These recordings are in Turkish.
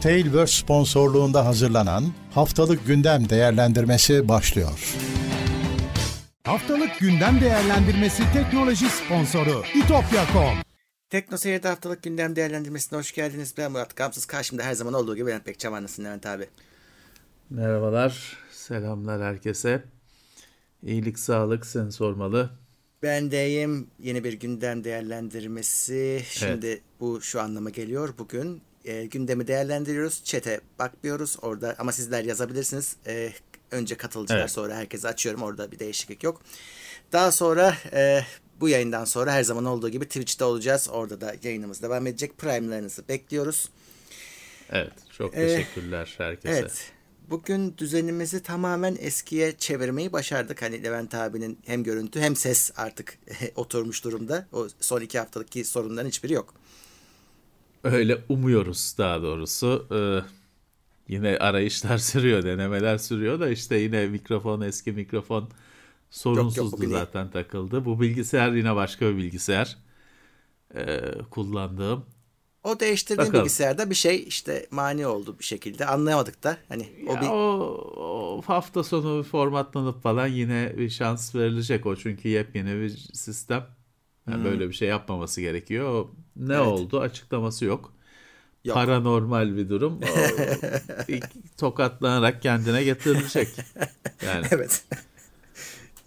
Tailverse sponsorluğunda hazırlanan Haftalık Gündem Değerlendirmesi başlıyor. Haftalık Gündem Değerlendirmesi teknoloji sponsoru itopya.com Tekno Seyir'de haftalık gündem değerlendirmesine hoş geldiniz. Ben Murat Gamsız. Karşımda her zaman olduğu gibi Levent anlasın Levent abi. Merhabalar, selamlar herkese. İyilik, sağlık, sen sormalı. Ben deyim yeni bir gündem değerlendirmesi. Şimdi evet. bu şu anlama geliyor. Bugün e, gündemi değerlendiriyoruz. Çete bakmıyoruz orada ama sizler yazabilirsiniz. E, önce katılıcılar evet. sonra herkese açıyorum. Orada bir değişiklik yok. Daha sonra e, bu yayından sonra her zaman olduğu gibi Twitch'te olacağız. Orada da yayınımız devam edecek. Prime'larınızı bekliyoruz. Evet. Çok teşekkürler ee, herkese. Evet. Bugün düzenimizi tamamen eskiye çevirmeyi başardık. Hani Levent abinin hem görüntü hem ses artık oturmuş durumda. O son iki haftalık sorunların hiçbiri yok. Öyle umuyoruz daha doğrusu. Ee, yine arayışlar sürüyor, denemeler sürüyor da işte yine mikrofon eski mikrofon sorunsuzdu yok, yok, zaten takıldı. Bu bilgisayar yine başka bir bilgisayar ee, kullandığım. O değiştirdiğin Bakalım. bilgisayarda bir şey işte mani oldu bir şekilde. Anlayamadık da. Hani o ya bir o, o hafta sonu formatlanıp falan yine bir şans verilecek o çünkü yepyeni bir sistem. Yani hmm. böyle bir şey yapmaması gerekiyor. Ne evet. oldu? Açıklaması yok. yok. Paranormal bir durum. Tokatlanarak kendine getirilecek. Yani. Evet.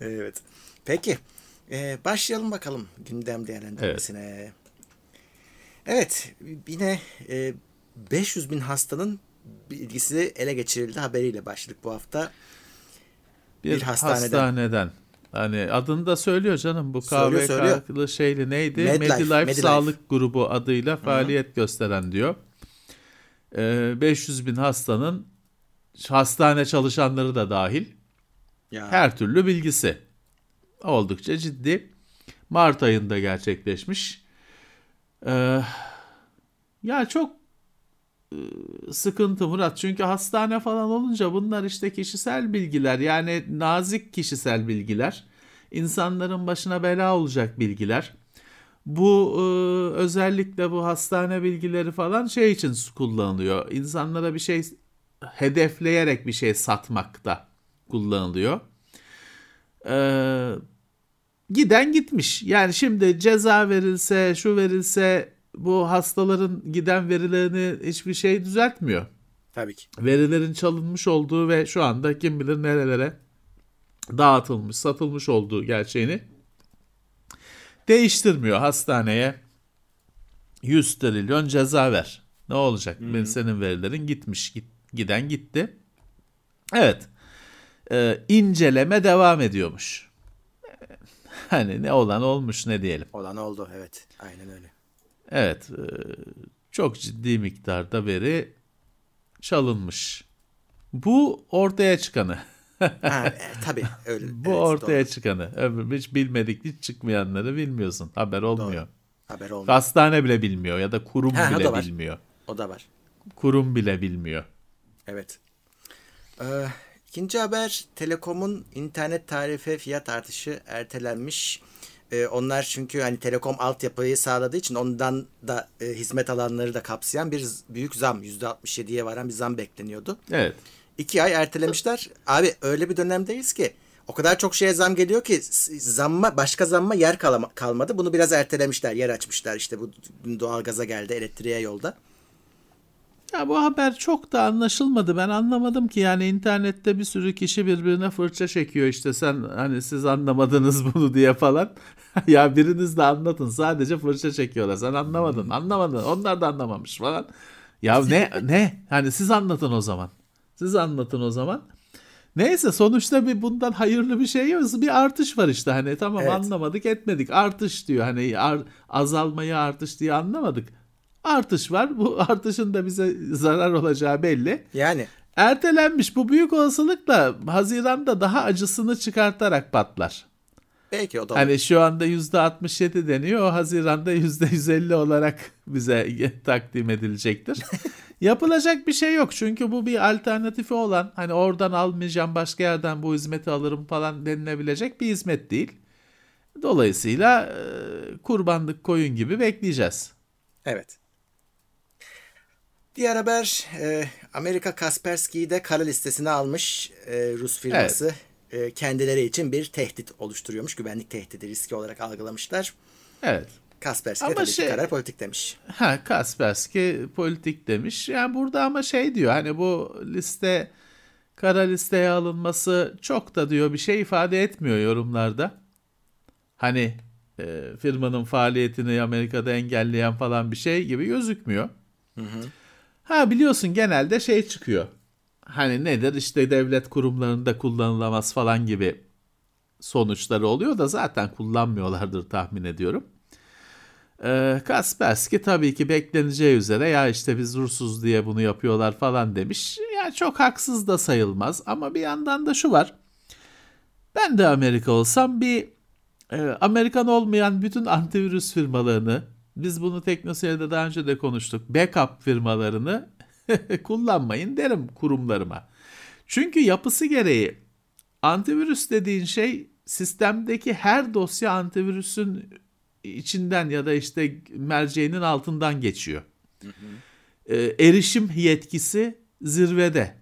evet. Peki. Ee, başlayalım bakalım gündem değerlendirmesine. Evet. Evet yine e, 500 bin hastanın bilgisi ele geçirildi haberiyle başladık bu hafta. Bir, bir hastaneden. hastaneden. Hani adını da söylüyor canım bu KVK'lı şeyli neydi? Medlife, Medilife, Medilife Sağlık Grubu adıyla faaliyet Hı-hı. gösteren diyor. Ee, 500 bin hastanın hastane çalışanları da dahil ya. her türlü bilgisi. Oldukça ciddi. Mart ayında gerçekleşmiş. Ee, ya çok sıkıntı Murat. Çünkü hastane falan olunca bunlar işte kişisel bilgiler. Yani nazik kişisel bilgiler. İnsanların başına bela olacak bilgiler. Bu e, özellikle bu hastane bilgileri falan şey için kullanılıyor. İnsanlara bir şey hedefleyerek bir şey satmakta kullanılıyor. Ee, giden gitmiş. Yani şimdi ceza verilse, şu verilse bu hastaların giden verilerini hiçbir şey düzeltmiyor. Tabii ki. Verilerin çalınmış olduğu ve şu anda kim bilir nerelere dağıtılmış, satılmış olduğu gerçeğini değiştirmiyor. Hastaneye 100 trilyon ceza ver. Ne olacak? Hmm. Senin verilerin gitmiş, git, giden gitti. Evet. Ee, inceleme devam ediyormuş. Hani ne olan olmuş ne diyelim. Olan oldu evet. Aynen öyle. Evet. E, çok ciddi miktarda veri çalınmış. Bu ortaya çıkanı. ha, e, tabii öyle. Bu evet, ortaya doğru. çıkanı. Öbür hiç bilmedik, hiç çıkmayanları bilmiyorsun. Haber olmuyor. Doğru. Haber olmuyor. Hastane bile bilmiyor ya da kurum ha, bile o bilmiyor. O da var. Kurum bile bilmiyor. Evet. Ee, İkinci haber Telekom'un internet tarife fiyat artışı ertelenmiş. Ee, onlar çünkü hani Telekom altyapıyı sağladığı için ondan da e, hizmet alanları da kapsayan bir büyük zam %67'ye varan bir zam bekleniyordu. Evet. İki ay ertelemişler. Abi öyle bir dönemdeyiz ki o kadar çok şeye zam geliyor ki zamma başka zamma yer kalmadı. Bunu biraz ertelemişler, yer açmışlar. İşte bu doğalgaza geldi, elektriğe yolda. Ya bu haber çok da anlaşılmadı. Ben anlamadım ki yani internette bir sürü kişi birbirine fırça çekiyor işte sen hani siz anlamadınız bunu diye falan. ya biriniz de anlatın. Sadece fırça çekiyorlar. Sen anlamadın. Anlamadın. Onlar da anlamamış falan. Ya ne ne? Hani siz anlatın o zaman. Siz anlatın o zaman. Neyse sonuçta bir bundan hayırlı bir şey yok. Bir artış var işte hani tamam evet. anlamadık etmedik. Artış diyor hani ar, azalmayı artış diye anlamadık artış var. Bu artışın da bize zarar olacağı belli. Yani ertelenmiş. Bu büyük olasılıkla Haziran'da daha acısını çıkartarak patlar. Belki o da Hani şu anda %67 deniyor. O Haziran'da %150 olarak bize takdim edilecektir. Yapılacak bir şey yok. Çünkü bu bir alternatifi olan hani oradan almayacağım başka yerden bu hizmeti alırım falan denilebilecek bir hizmet değil. Dolayısıyla kurbanlık koyun gibi bekleyeceğiz. Evet. Diğer haber e, Amerika Kaspersky'yi de kara listesine almış e, Rus firması. Evet. E, kendileri için bir tehdit oluşturuyormuş. Güvenlik tehdidi riski olarak algılamışlar. Evet. Kaspersky ama tabii şey, karar politik demiş. Ha Kaspersky politik demiş. Yani burada ama şey diyor hani bu liste kara listeye alınması çok da diyor bir şey ifade etmiyor yorumlarda. Hani e, firmanın faaliyetini Amerika'da engelleyen falan bir şey gibi gözükmüyor. Hı hı. Ha biliyorsun genelde şey çıkıyor. Hani nedir işte devlet kurumlarında kullanılamaz falan gibi sonuçları oluyor da zaten kullanmıyorlardır tahmin ediyorum. Ee, Kaspersky tabii ki bekleneceği üzere ya işte biz Rusuz diye bunu yapıyorlar falan demiş. Ya çok haksız da sayılmaz ama bir yandan da şu var. Ben de Amerika olsam bir e, Amerikan olmayan bütün antivirüs firmalarını biz bunu teknoseyirde daha önce de konuştuk. Backup firmalarını kullanmayın derim kurumlarıma. Çünkü yapısı gereği antivirüs dediğin şey sistemdeki her dosya antivirüsün içinden ya da işte merceğinin altından geçiyor. Hı hı. E, erişim yetkisi zirvede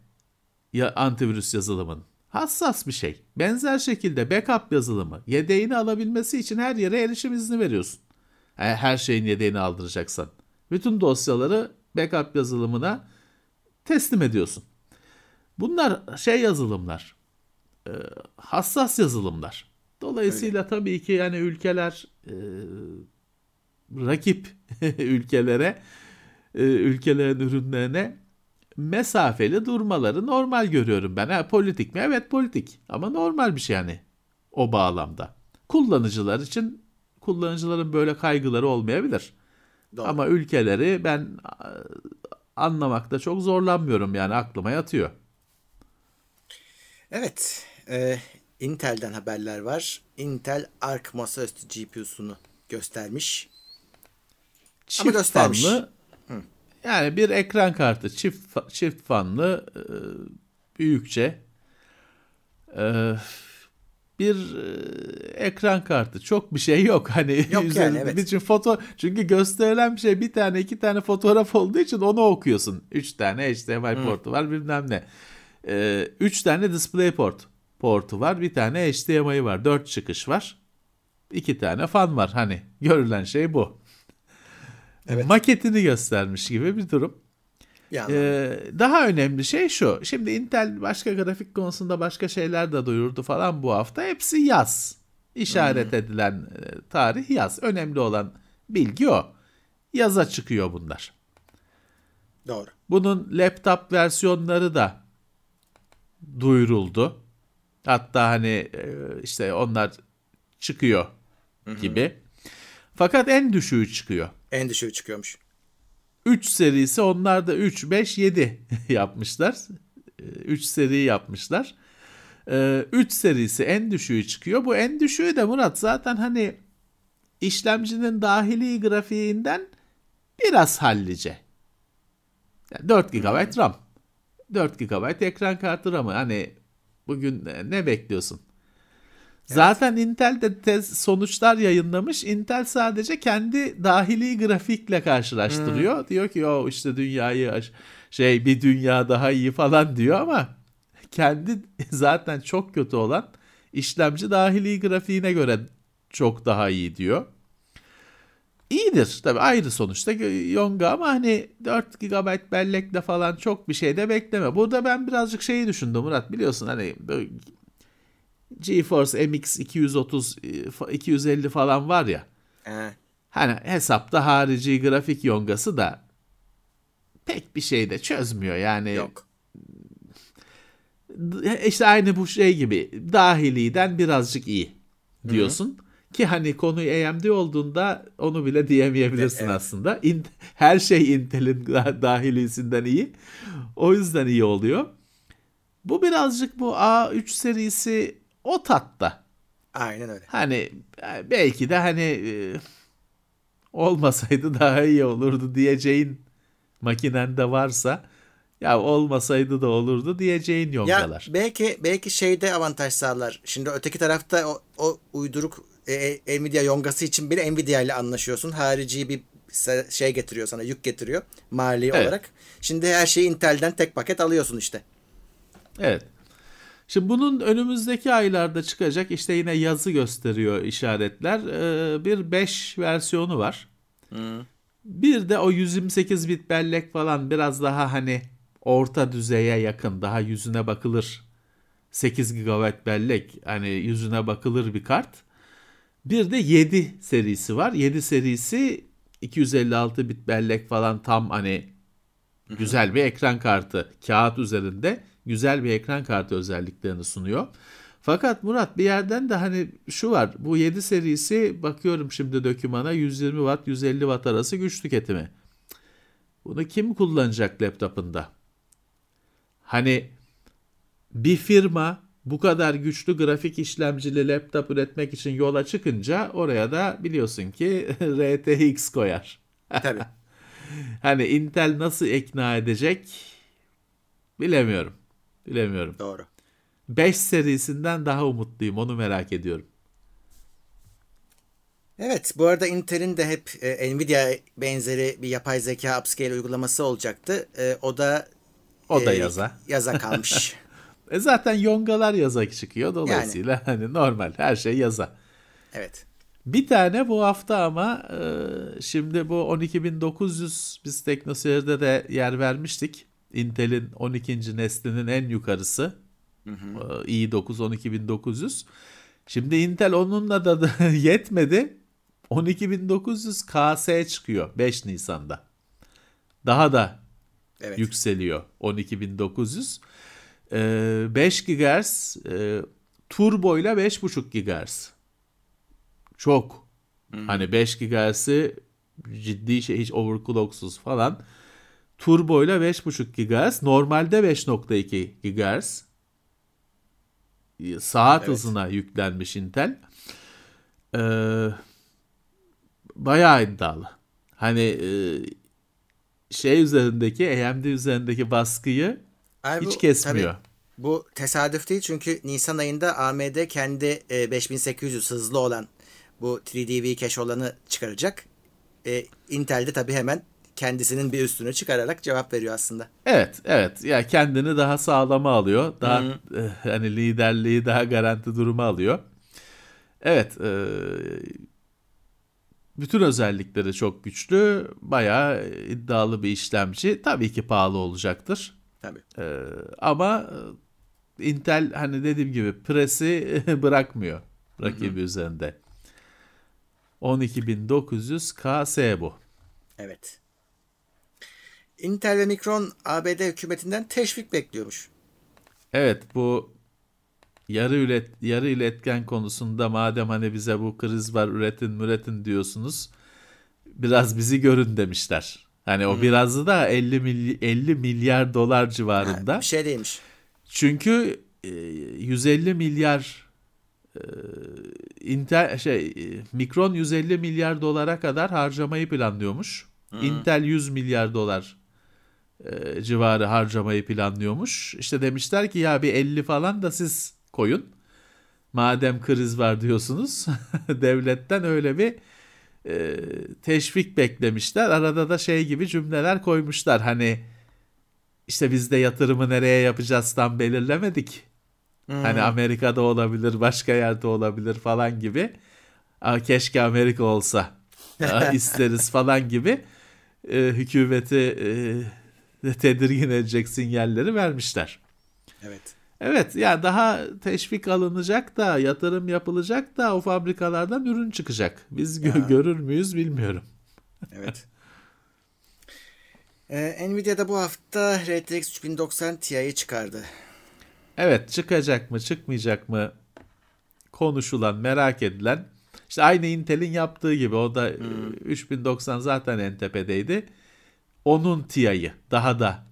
ya antivirüs yazılımın. Hassas bir şey. Benzer şekilde backup yazılımı yedeğini alabilmesi için her yere erişim izni veriyorsun. Her şeyin yedeğini aldıracaksan. Bütün dosyaları backup yazılımına teslim ediyorsun. Bunlar şey yazılımlar. E, hassas yazılımlar. Dolayısıyla Öyle. tabii ki yani ülkeler e, rakip ülkelere e, ülkelerin ürünlerine mesafeli durmaları normal görüyorum ben. Ha, politik mi? Evet politik ama normal bir şey yani o bağlamda. Kullanıcılar için kullanıcıların böyle kaygıları olmayabilir. Doğru. Ama ülkeleri ben anlamakta çok zorlanmıyorum yani aklıma yatıyor. Evet. E, Intel'den haberler var. Intel Arc masaüstü GPU'sunu göstermiş. Çift Ama göstermiş. fanlı Hı. yani bir ekran kartı çift çift fanlı e, büyükçe e, bir e, ekran kartı. Çok bir şey yok. Hani yok yani evet. için foto çünkü gösterilen bir şey bir tane iki tane fotoğraf olduğu için onu okuyorsun. Üç tane HDMI hmm. portu var bilmem ne. Ee, üç tane display port portu var. Bir tane HDMI var. Dört çıkış var. iki tane fan var. Hani görülen şey bu. Evet. Maketini göstermiş gibi bir durum. Ee, daha önemli şey şu. Şimdi Intel başka grafik konusunda başka şeyler de duyurdu falan bu hafta. Hepsi yaz. İşaret hmm. edilen e, tarih yaz. Önemli olan bilgi o. Yaza çıkıyor bunlar. Doğru. Bunun laptop versiyonları da duyuruldu. Hatta hani e, işte onlar çıkıyor gibi. Fakat en düşüğü çıkıyor. En düşüğü çıkıyormuş. 3 serisi onlar da 3, 5, 7 yapmışlar. 3 seri yapmışlar. 3 serisi en düşüğü çıkıyor. Bu en düşüğü de Murat zaten hani işlemcinin dahili grafiğinden biraz hallice. Yani 4 GB. RAM. 4 GB ekran kartı RAM'ı. Hani bugün ne bekliyorsun? Zaten Intel de tez sonuçlar yayınlamış. Intel sadece kendi dahili grafikle karşılaştırıyor. Hmm. Diyor ki o işte dünyayı şey bir dünya daha iyi falan diyor ama kendi zaten çok kötü olan işlemci dahili grafiğine göre çok daha iyi diyor. İyidir tabi ayrı sonuçta Yonga ama hani 4 GB bellekle falan çok bir şey de bekleme. Burada ben birazcık şeyi düşündüm Murat biliyorsun hani GeForce MX 230 250 falan var ya. Evet. Hani hesapta harici grafik yongası da pek bir şey de çözmüyor yani. Yok. İşte aynı bu şey gibi dahiliden birazcık iyi diyorsun. Hı-hı. Ki hani konu AMD olduğunda onu bile diyemeyebilirsin evet. aslında. In, her şey Intel'in dahilisinden iyi. O yüzden iyi oluyor. Bu birazcık bu A3 serisi o tatta. Aynen öyle. Hani e, belki de hani e, olmasaydı daha iyi olurdu diyeceğin makinende varsa ya olmasaydı da olurdu diyeceğin yongalar. Ya belki belki şeyde avantaj sağlar. Şimdi öteki tarafta o, o uyduruk e, e, Nvidia yongası için bile Nvidia ile anlaşıyorsun. Harici bir şey getiriyor sana yük getiriyor mali evet. olarak. Şimdi her şeyi Intel'den tek paket alıyorsun işte. Evet. Şimdi bunun önümüzdeki aylarda çıkacak işte yine yazı gösteriyor işaretler. Ee, bir 5 versiyonu var. Hı. Bir de o 128 bit bellek falan biraz daha hani orta düzeye yakın daha yüzüne bakılır 8 GB bellek hani yüzüne bakılır bir kart. Bir de 7 serisi var. 7 serisi 256 bit bellek falan tam hani güzel bir ekran kartı kağıt üzerinde güzel bir ekran kartı özelliklerini sunuyor. Fakat Murat bir yerden de hani şu var. Bu 7 serisi bakıyorum şimdi dökümana 120 watt 150 watt arası güç tüketimi. Bunu kim kullanacak laptopunda? Hani bir firma bu kadar güçlü grafik işlemcili laptop üretmek için yola çıkınca oraya da biliyorsun ki RTX koyar. Tabii. hani Intel nasıl ikna edecek bilemiyorum. Bilemiyorum. Doğru. 5 serisinden daha umutluyum. Onu merak ediyorum. Evet bu arada Intel'in de hep e, Nvidia benzeri bir yapay zeka upscale uygulaması olacaktı. E, o da o da e, yaza. Yaza kalmış. e zaten yongalar yaza çıkıyor. Dolayısıyla yani. hani normal her şey yaza. Evet. Bir tane bu hafta ama e, şimdi bu 12900 biz TeknoSeyir'de de yer vermiştik. Intel'in 12. neslinin en yukarısı. Hı hı. i9 12900. Şimdi Intel onunla da yetmedi. 12900 KS çıkıyor 5 Nisan'da. Daha da evet. yükseliyor 12900. Ee, 5 GHz e, turbo ile 5.5 GHz. Çok. Hı-hı. Hani 5 GHz'i ciddi şey hiç overclocksuz falan. Turbo ile 5.5 GHz. Normalde 5.2 GHz. Saat evet. hızına yüklenmiş Intel. Ee, bayağı iddialı. Hani e, şey üzerindeki AMD üzerindeki baskıyı Abi hiç bu, kesmiyor. Tabii, bu tesadüf değil çünkü Nisan ayında AMD kendi e, 5800 hızlı olan bu 3DV cache olanı çıkaracak. E, Intel de tabii hemen kendisinin bir üstünü çıkararak cevap veriyor aslında. Evet, evet. Ya yani kendini daha sağlama alıyor. Daha e, hani liderliği daha garanti duruma alıyor. Evet, e, bütün özellikleri çok güçlü. Bayağı iddialı bir işlemci. Tabii ki pahalı olacaktır. Tabii. Ee, ama Intel hani dediğim gibi presi bırakmıyor rakibi Hı-hı. üzerinde. 12900 KS bu. Evet. Intel ve Micron ABD hükümetinden teşvik bekliyormuş. Evet bu yarı üret yarı iletken konusunda madem hani bize bu kriz var üretin üretin diyorsunuz biraz bizi görün demişler. Hani o hmm. birazı da 50 milyar, 50 milyar dolar civarında. Ha, bir şey değilmiş. Çünkü 150 e, milyar e, Intel şey e, Micron 150 milyar dolara kadar harcamayı planlıyormuş. Hmm. Intel 100 milyar dolar civarı harcamayı planlıyormuş. İşte demişler ki ya bir 50 falan da siz koyun. Madem kriz var diyorsunuz devletten öyle bir e, teşvik beklemişler. Arada da şey gibi cümleler koymuşlar. Hani işte biz de yatırımı nereye yapacağız tam belirlemedik. Hmm. Hani Amerika'da olabilir, başka yerde olabilir falan gibi. Aa, keşke Amerika olsa Aa, isteriz falan gibi e, hükümeti e, tedirgin edecek sinyalleri vermişler. Evet. Evet ya yani daha teşvik alınacak da yatırım yapılacak da o fabrikalardan ürün çıkacak. Biz gö- görür müyüz bilmiyorum. Evet. Ee, Nvidia da bu hafta RTX 3090 Ti'yi çıkardı. Evet çıkacak mı çıkmayacak mı konuşulan merak edilen işte aynı Intel'in yaptığı gibi o da hmm. 3090 zaten en tepedeydi. Onun Ti'yi daha da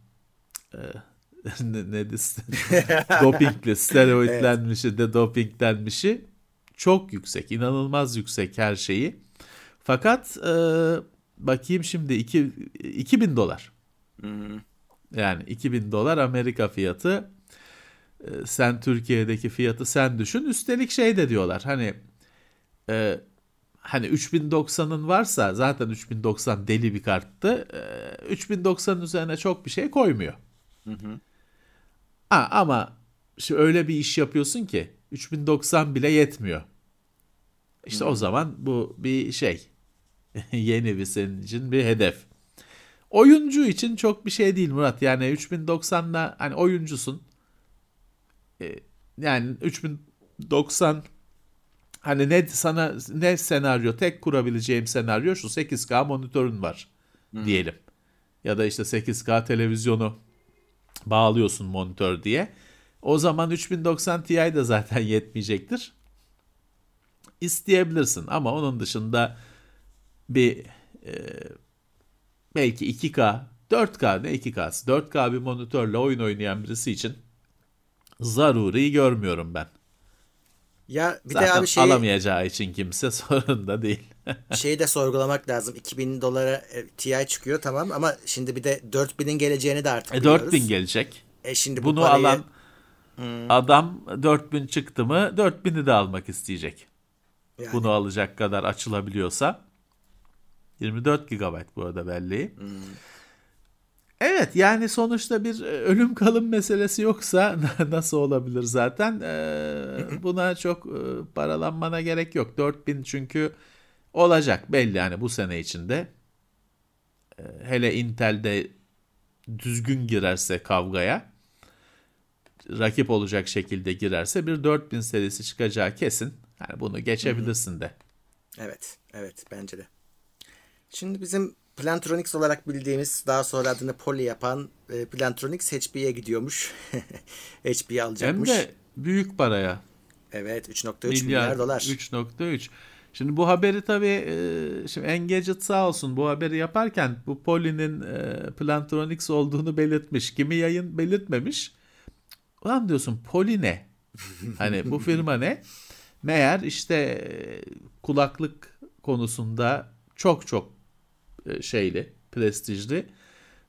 e, ne, ne dopingli, steroidlenmişi evet. de dopinglenmişi çok yüksek, inanılmaz yüksek her şeyi. Fakat e, bakayım şimdi 2 2000 dolar. Hmm. Yani 2000 dolar Amerika fiyatı. E, sen Türkiye'deki fiyatı sen düşün. Üstelik şey de diyorlar hani e, hani 3090'ın varsa zaten 3090 deli bir karttı. 3090'ın üzerine çok bir şey koymuyor. Hı hı. Ha, ama işte öyle bir iş yapıyorsun ki 3090 bile yetmiyor. İşte hı. o zaman bu bir şey. Yeni bir senin için bir hedef. Oyuncu için çok bir şey değil Murat. Yani 3090'da hani oyuncusun. Ee, yani 3090 hani ne sana ne senaryo tek kurabileceğim senaryo şu 8K monitörün var hmm. diyelim. Ya da işte 8K televizyonu bağlıyorsun monitör diye. O zaman 3090 Ti de zaten yetmeyecektir. İsteyebilirsin ama onun dışında bir e, belki 2K, 4K ne 2K'sı 4K bir monitörle oyun oynayan birisi için zaruri görmüyorum ben. Ya bir Zaten de abi şeyi, alamayacağı için kimse sorun da değil. şeyi de sorgulamak lazım. 2000 dolara e, TI çıkıyor tamam ama şimdi bir de 4000'in geleceğini de artık e, 4000 gelecek. E şimdi bu Bunu parayı... alan hmm. adam 4000 çıktı mı 4000'i de almak isteyecek. Yani. Bunu alacak kadar açılabiliyorsa. 24 GB bu arada belleği. Hmm. Evet yani sonuçta bir e, ölüm kalım meselesi yoksa nasıl olabilir zaten? Ee, buna çok e, paralanmana gerek yok. 4000 çünkü olacak belli yani bu sene içinde. Ee, hele Intel'de düzgün girerse kavgaya rakip olacak şekilde girerse bir 4000 serisi çıkacağı kesin. Yani bunu geçebilirsin de. Evet, evet bence de. Şimdi bizim Plantronics olarak bildiğimiz daha sonra adını Poly yapan e, Plantronics HP'ye gidiyormuş. HP'yi alacakmış. Hem de büyük paraya. Evet 3.3 milyar, milyar dolar. 3.3. Şimdi bu haberi tabii e, şimdi Engadget sağ olsun bu haberi yaparken bu Poly'nin e, Plantronics olduğunu belirtmiş. Kimi yayın belirtmemiş. Ulan diyorsun Poly ne? hani bu firma ne? Meğer işte e, kulaklık konusunda çok çok şeyli, prestijli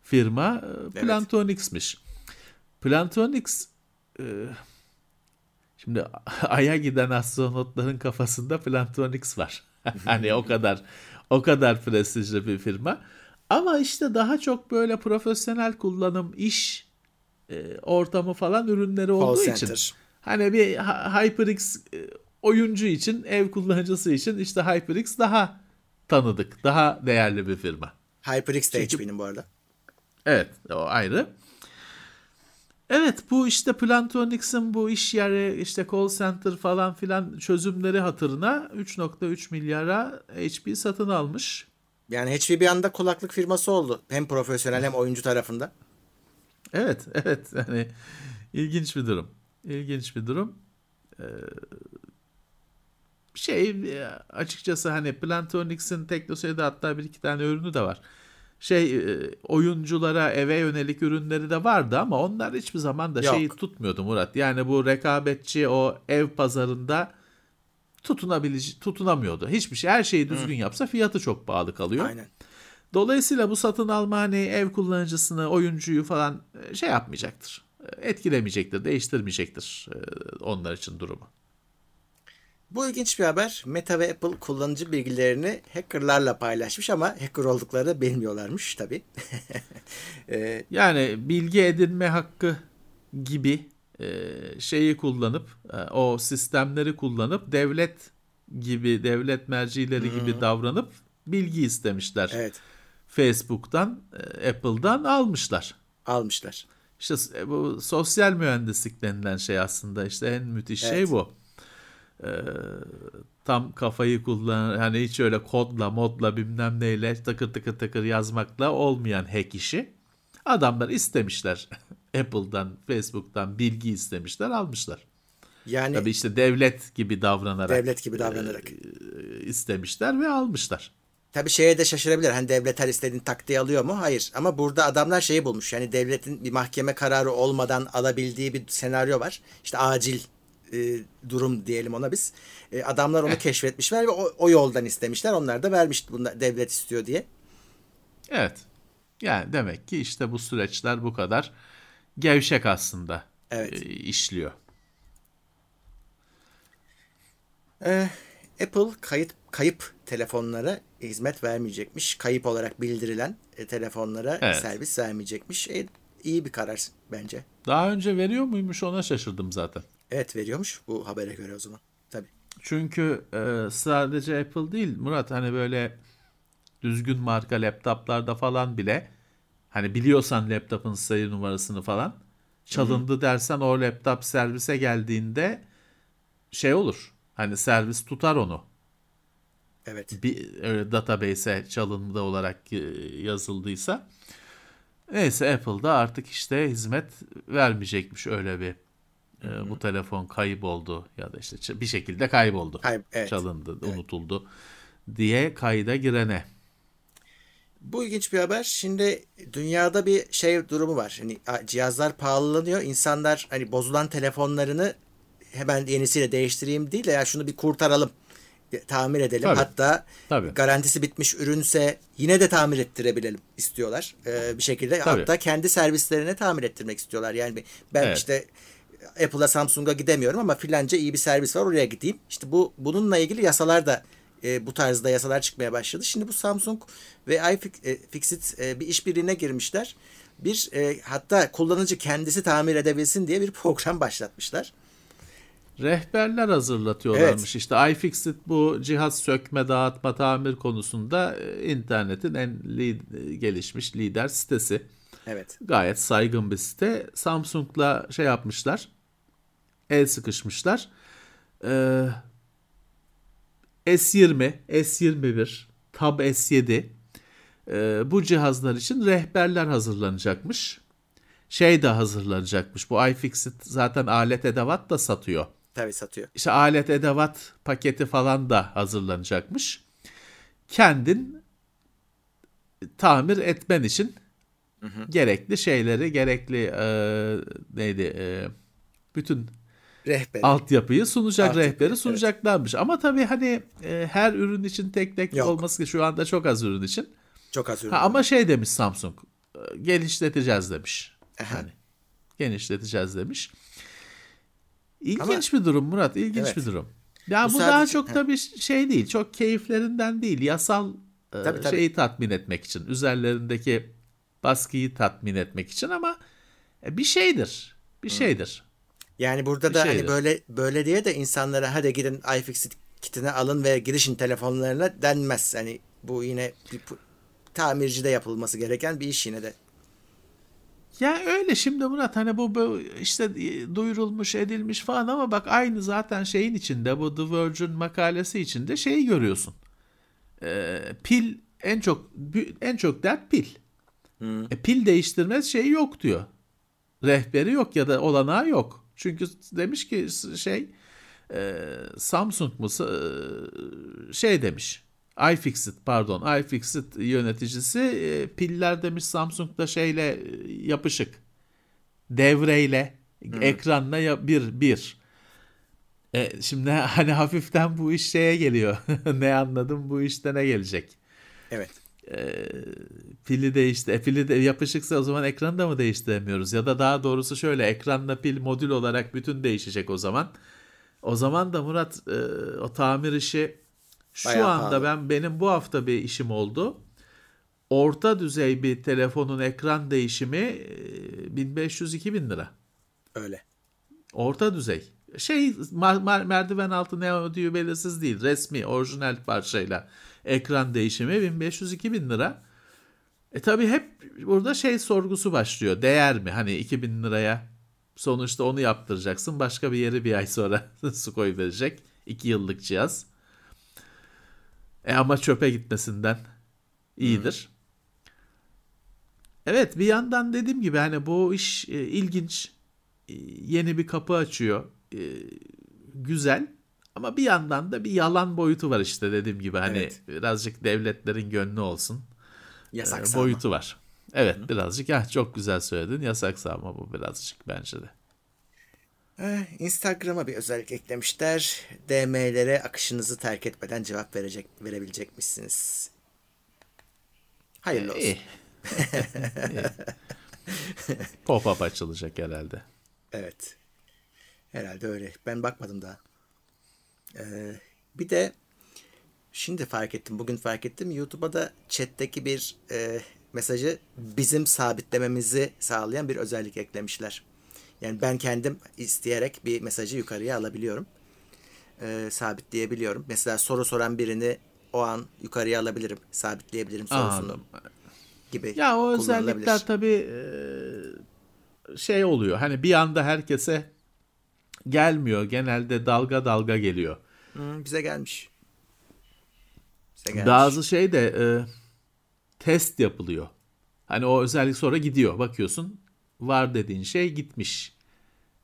firma e, Plantronics'miş. Evet. Plantronics e, şimdi Ay'a giden astronotların kafasında Plantronics var. hani o kadar o kadar prestijli bir firma. Ama işte daha çok böyle profesyonel kullanım, iş ortamı falan ürünleri olduğu Call için. Center. Hani bir HyperX oyuncu için, ev kullanıcısı için işte HyperX daha tanıdık. Daha değerli bir firma. HyperX de HP'nin bu arada. Evet o ayrı. Evet bu işte Plantronics'in bu iş yeri işte call center falan filan çözümleri hatırına 3.3 milyara HP satın almış. Yani HP bir anda kulaklık firması oldu. Hem profesyonel hem oyuncu tarafında. Evet evet yani ilginç bir durum. İlginç bir durum. Ee, şey e, açıkçası hani Plantronics'in Teknosey'de hatta bir iki tane ürünü de var. Şey e, oyunculara eve yönelik ürünleri de vardı ama onlar hiçbir zaman da şeyi tutmuyordu Murat. Yani bu rekabetçi o ev pazarında tutunabilici tutunamıyordu. Hiçbir şey her şeyi düzgün Hı. yapsa fiyatı çok pahalı kalıyor. Aynen. Dolayısıyla bu satın alma hani ev kullanıcısını, oyuncuyu falan e, şey yapmayacaktır. Etkilemeyecektir, değiştirmeyecektir onlar için durumu. Bu ilginç bir haber. Meta ve Apple kullanıcı bilgilerini hackerlarla paylaşmış ama hacker olduklarını bilmiyorlarmış tabii. ee, yani bilgi edinme hakkı gibi e, şeyi kullanıp e, o sistemleri kullanıp devlet gibi devlet mercileri hmm. gibi davranıp bilgi istemişler. Evet. Facebook'tan, e, Apple'dan almışlar. Almışlar. İşte bu sosyal mühendislik denilen şey aslında işte en müthiş şey evet. şey bu e, tam kafayı kullan hani hiç öyle kodla modla bilmem neyle takır takır takır yazmakla olmayan hack işi. Adamlar istemişler Apple'dan, Facebook'tan bilgi istemişler, almışlar. Yani tabii işte devlet gibi davranarak devlet gibi davranarak e, istemişler ve almışlar. Tabii şeye de şaşırabilir. Hani devlet her istediğin taktiği alıyor mu? Hayır. Ama burada adamlar şeyi bulmuş. Yani devletin bir mahkeme kararı olmadan alabildiği bir senaryo var. İşte acil e, durum diyelim ona biz. E, adamlar onu keşfetmişler ve o, o yoldan istemişler. Onlar da vermiş bunlar devlet istiyor diye. Evet. Yani demek ki işte bu süreçler bu kadar gevşek aslında evet. e, işliyor. Ee, Apple kayıt kayıp telefonlara hizmet vermeyecekmiş. Kayıp olarak bildirilen e, telefonlara evet. servis vermeyecekmiş. E, iyi bir karar bence. Daha önce veriyor muymuş ona şaşırdım zaten. Evet veriyormuş bu habere göre o zaman. Tabii. Çünkü e, sadece Apple değil Murat hani böyle düzgün marka laptoplarda falan bile hani biliyorsan laptopun sayı numarasını falan çalındı Hı-hı. dersen o laptop servise geldiğinde şey olur. Hani servis tutar onu. Evet. Bir öyle database'e çalındı olarak e, yazıldıysa. Neyse Apple'da artık işte hizmet vermeyecekmiş öyle bir e, bu telefon kayboldu ya da işte bir şekilde kayboldu. Kayb evet. Çalındı, evet. unutuldu diye kayda girene. Bu ilginç bir haber. Şimdi dünyada bir şey durumu var. Hani cihazlar pahalanıyor. İnsanlar hani bozulan telefonlarını hemen yenisiyle değiştireyim değil de ya şunu bir kurtaralım tamir edelim. Tabii. Hatta Tabii. garantisi bitmiş ürünse yine de tamir ettirebilelim istiyorlar. Ee, bir şekilde Tabii. hatta kendi servislerine tamir ettirmek istiyorlar. Yani ben evet. işte Apple'a Samsung'a gidemiyorum ama filanca iyi bir servis var oraya gideyim. İşte bu bununla ilgili yasalar da e, bu tarzda yasalar çıkmaya başladı. Şimdi bu Samsung ve iFixit e, bir işbirliğine girmişler. Bir e, hatta kullanıcı kendisi tamir edebilsin diye bir program başlatmışlar. Rehberler hazırlatıyorlarmış. Evet. İşte iFixit bu cihaz sökme, dağıtma, tamir konusunda e, internetin en li- gelişmiş lider sitesi. Evet. Gayet saygın bir site. Samsung'la şey yapmışlar. El sıkışmışlar. Ee, S20, S21, Tab S7 e, bu cihazlar için rehberler hazırlanacakmış. Şey de hazırlanacakmış. Bu iFixit zaten alet edevat da satıyor. Tabii satıyor. İşte alet edevat paketi falan da hazırlanacakmış. Kendin tamir etmen için hı hı. gerekli şeyleri, gerekli e, neydi e, bütün rehberi. altyapıyı sunacak Altyapı, rehberi sunacaklarmış. Evet. Ama tabii hani e, her ürün için tek tek Yok. olması şu anda çok az ürün için. Çok az ürün. Ha, ama şey demiş Samsung. E, genişleteceğiz demiş. Aha. Hani genişleteceğiz demiş. İlginç Ama, bir durum Murat, ilginç evet. bir durum. Ya bu, bu sadece, daha çok he. tabii şey değil, çok keyiflerinden değil, yasal e, tabii, tabii. şeyi tatmin etmek için, üzerlerindeki baskıyı tatmin etmek için ama e, bir şeydir, bir şeydir. Yani burada da şeydir. hani böyle böyle diye de insanlara hadi gidin iFixit kitini alın ve girişin telefonlarına denmez. Hani bu yine bir tamircide yapılması gereken bir iş yine de. Ya öyle şimdi Murat hani bu, bu işte e, duyurulmuş edilmiş falan ama bak aynı zaten şeyin içinde bu The Virgin makalesi içinde şeyi görüyorsun. Ee, pil en çok en çok dert pil. Hmm. E, pil değiştirmez şeyi yok diyor. Rehberi yok ya da olanağı yok. Çünkü demiş ki şey e, Samsung mu e, şey demiş. iFixit pardon iFixit yöneticisi e, piller demiş Samsung'da şeyle e, yapışık. Devreyle hmm. ekranla ya bir bir. E, şimdi hani hafiften bu iş şeye geliyor. Ne anladım? Bu işte ne gelecek? Evet e, pili değişti e, pili de yapışıksa o zaman ekranı da mı değiştiremiyoruz ya da daha doğrusu şöyle ekranla pil modül olarak bütün değişecek o zaman o zaman da Murat e, o tamir işi şu Bayağı anda pahalı. ben benim bu hafta bir işim oldu. Orta düzey bir telefonun ekran değişimi 1500-2000 lira. Öyle. Orta düzey. Şey merdiven altı ne ödüğü belirsiz değil. Resmi orijinal parçayla ekran değişimi 1500-2000 lira. E tabi hep burada şey sorgusu başlıyor. Değer mi? Hani 2000 liraya sonuçta onu yaptıracaksın. Başka bir yeri bir ay sonra su koy verecek. 2 yıllık cihaz. E ama çöpe gitmesinden iyidir. Hmm. Evet bir yandan dediğim gibi hani bu iş e, ilginç. E, yeni bir kapı açıyor. E, güzel. Ama bir yandan da bir yalan boyutu var işte dediğim gibi hani evet. birazcık devletlerin gönlü olsun. Yasak e, boyutu var. Evet Hı. birazcık ya çok güzel söyledin. Yasak sağma bu birazcık bence de. Eh, Instagram'a bir özellik eklemişler. DM'lere akışınızı terk etmeden cevap verecek verebilecekmişsiniz. Hayırlı olsun. Pop-up açılacak herhalde. Evet. Herhalde öyle. Ben bakmadım daha. Ee, bir de şimdi fark ettim. Bugün fark ettim. YouTube'a da chat'teki bir e, mesajı bizim sabitlememizi sağlayan bir özellik eklemişler. Yani ben kendim isteyerek bir mesajı yukarıya alabiliyorum. E, sabitleyebiliyorum. Mesela soru soran birini o an yukarıya alabilirim. Sabitleyebilirim sorusunu. Anladım. Gibi ya o özellikler tabii e, şey oluyor. Hani bir anda herkese gelmiyor. Genelde dalga dalga geliyor. Hmm, bize gelmiş. Bize gelmiş. Bazı şey de e, test yapılıyor. Hani o özellik sonra gidiyor. Bakıyorsun var dediğin şey gitmiş.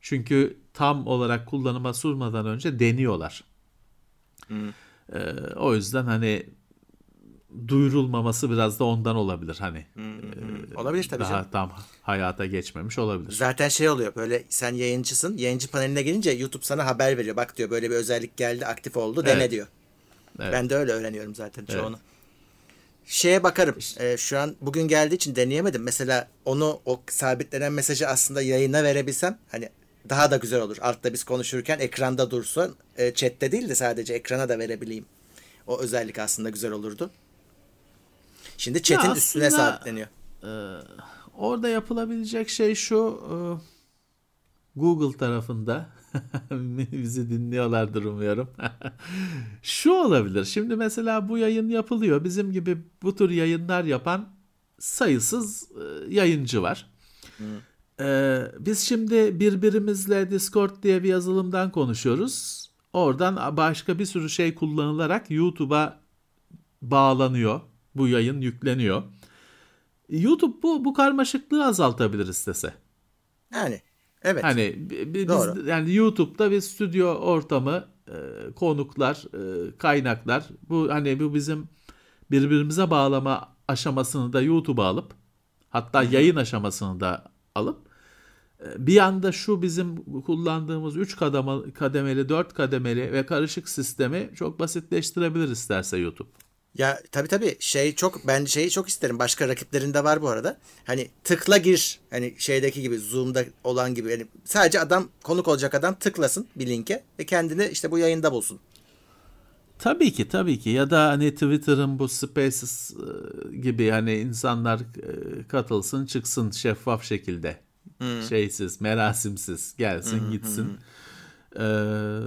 Çünkü tam olarak kullanıma sunmadan önce deniyorlar. Hmm. Ee, o yüzden hani duyurulmaması biraz da ondan olabilir hani. Hmm, hmm. Olabilir tabii daha canım. tam hayata geçmemiş olabilir. Zaten şey oluyor böyle sen yayıncısın. Yayıncı paneline gelince YouTube sana haber veriyor. Bak diyor böyle bir özellik geldi aktif oldu dene evet. diyor. Evet. Ben de öyle öğreniyorum zaten çoğunu. Evet. Şeye bakarım. Ee, şu an bugün geldiği için deneyemedim. Mesela onu o sabitlenen mesajı aslında yayına verebilsem hani daha da güzel olur. Altta biz konuşurken ekranda dursun. E, chatte değil de sadece ekrana da verebileyim. O özellik aslında güzel olurdu. Şimdi chat'in üstüne sabitleniyor. E, orada yapılabilecek şey şu e, Google tarafında bizi dinliyorlardır umuyorum. şu olabilir. Şimdi mesela bu yayın yapılıyor. Bizim gibi bu tür yayınlar yapan sayısız e, yayıncı var. Ee, biz şimdi birbirimizle Discord diye bir yazılımdan konuşuyoruz. Oradan başka bir sürü şey kullanılarak YouTube'a bağlanıyor. Bu yayın yükleniyor. YouTube bu bu karmaşıklığı azaltabilir istese. Yani evet. Hani biz Doğru. yani YouTube'da bir stüdyo ortamı, e, konuklar, e, kaynaklar bu hani bu bizim birbirimize bağlama aşamasını da YouTube'a alıp hatta yayın aşamasını da alıp bir anda şu bizim kullandığımız 3 kademeli, kademeli, 4 kademeli ve karışık sistemi çok basitleştirebilir isterse YouTube. Ya tabii tabii şey çok ben şeyi çok isterim. Başka rakiplerinde var bu arada. Hani tıkla gir. Hani şeydeki gibi Zoom'da olan gibi. Yani sadece adam konuk olacak adam tıklasın bir linke ve kendini işte bu yayında bulsun. Tabii ki tabii ki ya da hani Twitter'ın bu Spaces gibi hani insanlar katılsın çıksın şeffaf şekilde hmm. şeysiz, merasimsiz gelsin hmm, gitsin. Hmm. Ee,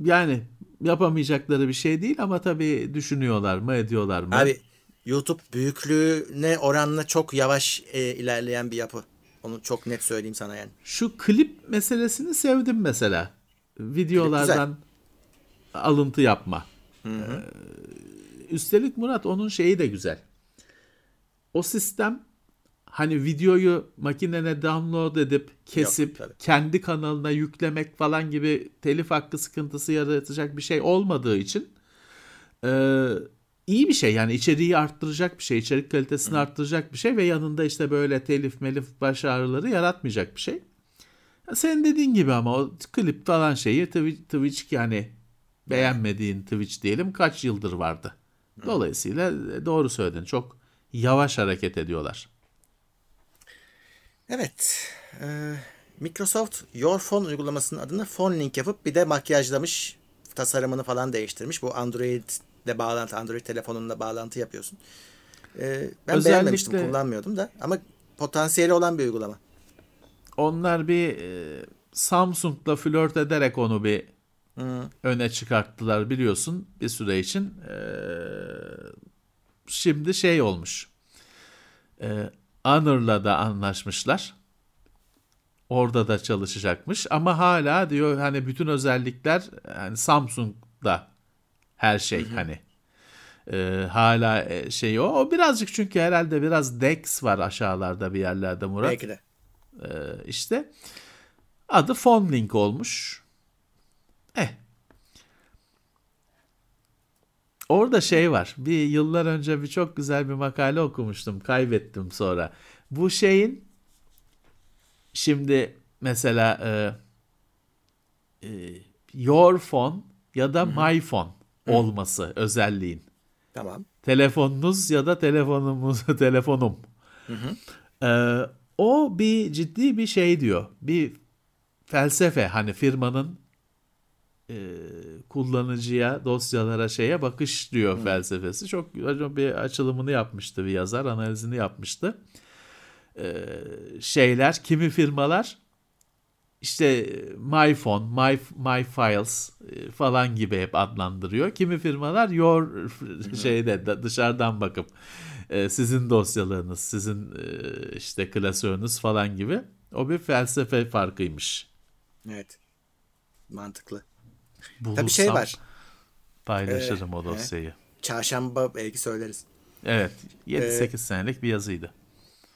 yani yapamayacakları bir şey değil ama tabii düşünüyorlar mı ediyorlar mı? Abi YouTube büyüklüğüne oranla çok yavaş e, ilerleyen bir yapı. Onu çok net söyleyeyim sana yani. Şu klip meselesini sevdim mesela. Videolardan alıntı yapma. Hı hı. Ee, üstelik Murat onun şeyi de güzel. O sistem hani videoyu makinene download edip kesip Yok, kendi kanalına yüklemek falan gibi telif hakkı sıkıntısı yaratacak bir şey olmadığı için e, iyi bir şey yani içeriği arttıracak bir şey içerik kalitesini Hı. arttıracak bir şey ve yanında işte böyle telif melif baş ağrıları yaratmayacak bir şey. Sen dediğin gibi ama o klip falan şeyi Twitch, Twitch yani beğenmediğin Twitch diyelim kaç yıldır vardı. Dolayısıyla e, doğru söyledin çok yavaş hareket ediyorlar. Evet. Ee, Microsoft Your Phone uygulamasının adını Phone Link yapıp bir de makyajlamış. Tasarımını falan değiştirmiş. Bu Android'le bağlantı, Android telefonunla bağlantı yapıyorsun. Ee, ben Özellikle, beğenmemiştim, kullanmıyordum da. Ama potansiyeli olan bir uygulama. Onlar bir e, Samsung'la flört ederek onu bir Hı. öne çıkarttılar biliyorsun bir süre için. E, şimdi şey olmuş. E, Honor'la da anlaşmışlar. Orada da çalışacakmış ama hala diyor hani bütün özellikler yani Samsung'da her şey hani e, hala şey o. O birazcık çünkü herhalde biraz Dex var aşağılarda bir yerlerde Murat. Belki de. E, işte adı Phone Link olmuş. Eh. Orada şey var. Bir yıllar önce bir çok güzel bir makale okumuştum. Kaybettim sonra. Bu şeyin şimdi mesela e, e, your phone ya da Hı-hı. my phone Hı-hı. olması özelliğin. Tamam. Telefonunuz ya da telefonumuz telefonum. E, o bir ciddi bir şey diyor. Bir felsefe hani firmanın e, kullanıcıya, dosyalara, şeye bakış diyor hmm. felsefesi. Çok bir açılımını yapmıştı bir yazar, analizini yapmıştı. E, şeyler, kimi firmalar işte my phone, my, my files e, falan gibi hep adlandırıyor. Kimi firmalar your şeyde dışarıdan bakıp e, sizin dosyalarınız, sizin e, işte klasörünüz falan gibi. O bir felsefe farkıymış. Evet. Mantıklı. Bulursam Tabii şey var. Paylaşırım ee, o dosyayı. He. Çarşamba belki söyleriz. Evet. 7-8 ee, senelik bir yazıydı.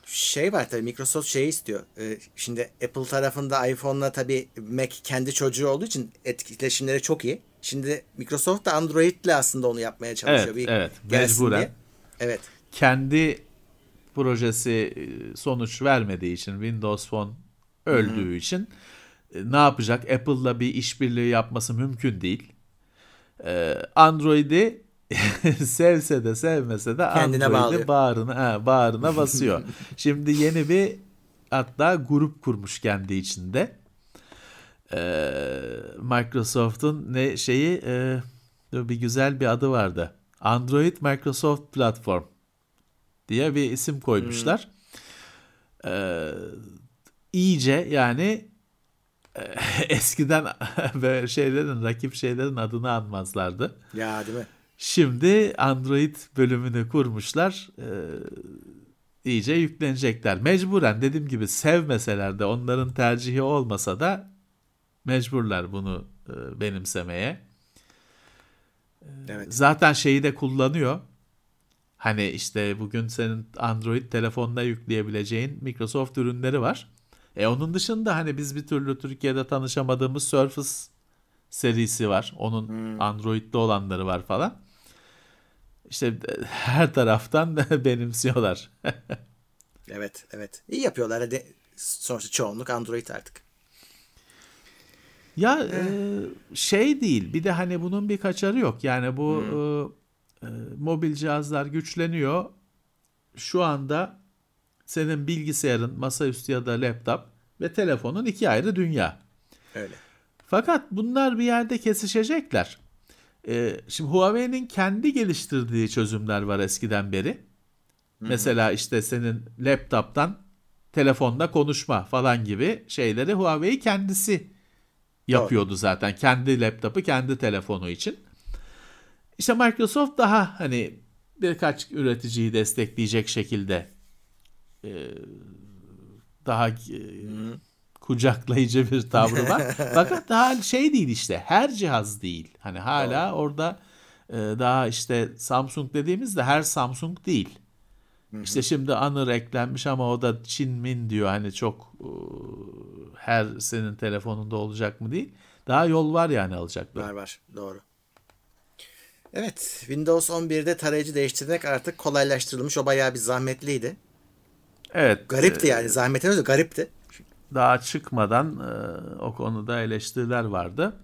Şey var tabii Microsoft şey istiyor. Ee, şimdi Apple tarafında iPhone'la tabii Mac kendi çocuğu olduğu için etkileşimleri çok iyi. Şimdi Microsoft da Android'le aslında onu yapmaya çalışıyor. Evet, bir evet. Mecburen. Diye. Evet. Kendi projesi e, sonuç vermediği için Windows Phone öldüğü Hı-hı. için e, ne yapacak? Apple'la bir işbirliği yapması mümkün değil. E, Android'i sevse de sevmese de Android'i bağrına, he, bağrına basıyor. Şimdi yeni bir hatta grup kurmuş kendi içinde. Ee, Microsoft'un ne şeyi e, bir güzel bir adı vardı. Android Microsoft Platform diye bir isim koymuşlar. Hmm. Ee, iyice yani e, eskiden böyle şeylerin rakip şeylerin adını anmazlardı. Ya değil mi? Şimdi Android bölümünü kurmuşlar. Ee, iyice yüklenecekler. Mecburen dediğim gibi sevmeseler de onların tercihi olmasa da mecburlar bunu e, benimsemeye. Evet. Zaten şeyi de kullanıyor. Hani işte bugün senin Android telefonuna yükleyebileceğin Microsoft ürünleri var. E onun dışında hani biz bir türlü Türkiye'de tanışamadığımız Surface serisi var. Onun hmm. Android'de olanları var falan. İşte her taraftan benimsiyorlar. evet, evet. İyi yapıyorlar. Hadi sonuçta çoğunluk Android artık. Ya e, şey değil. Bir de hani bunun bir kaçarı yok. Yani bu hmm. e, e, mobil cihazlar güçleniyor. Şu anda senin bilgisayarın, masaüstü ya da laptop ve telefonun iki ayrı dünya. Öyle. Fakat bunlar bir yerde kesişecekler. Ee, şimdi Huawei'nin kendi geliştirdiği çözümler var eskiden beri. Hı-hı. Mesela işte senin laptop'tan telefonda konuşma falan gibi şeyleri Huawei kendisi yapıyordu Doğru. zaten. Kendi laptopu, kendi telefonu için. İşte Microsoft daha hani birkaç üreticiyi destekleyecek şekilde e, daha e, kucaklayıcı bir tavrı var. Fakat daha şey değil işte her cihaz değil. Hani hala Doğru. orada e, daha işte Samsung dediğimizde her Samsung değil. Hı-hı. İşte şimdi Honor eklenmiş ama o da Çin Min diyor hani çok e, her senin telefonunda olacak mı değil. Daha yol var yani alacaklar. Var var doğru. Evet Windows 11'de tarayıcı değiştirmek artık kolaylaştırılmış. O bayağı bir zahmetliydi. Evet. Garipti e, yani zahmetin öyle garipti daha çıkmadan e, o konuda eleştiriler vardı.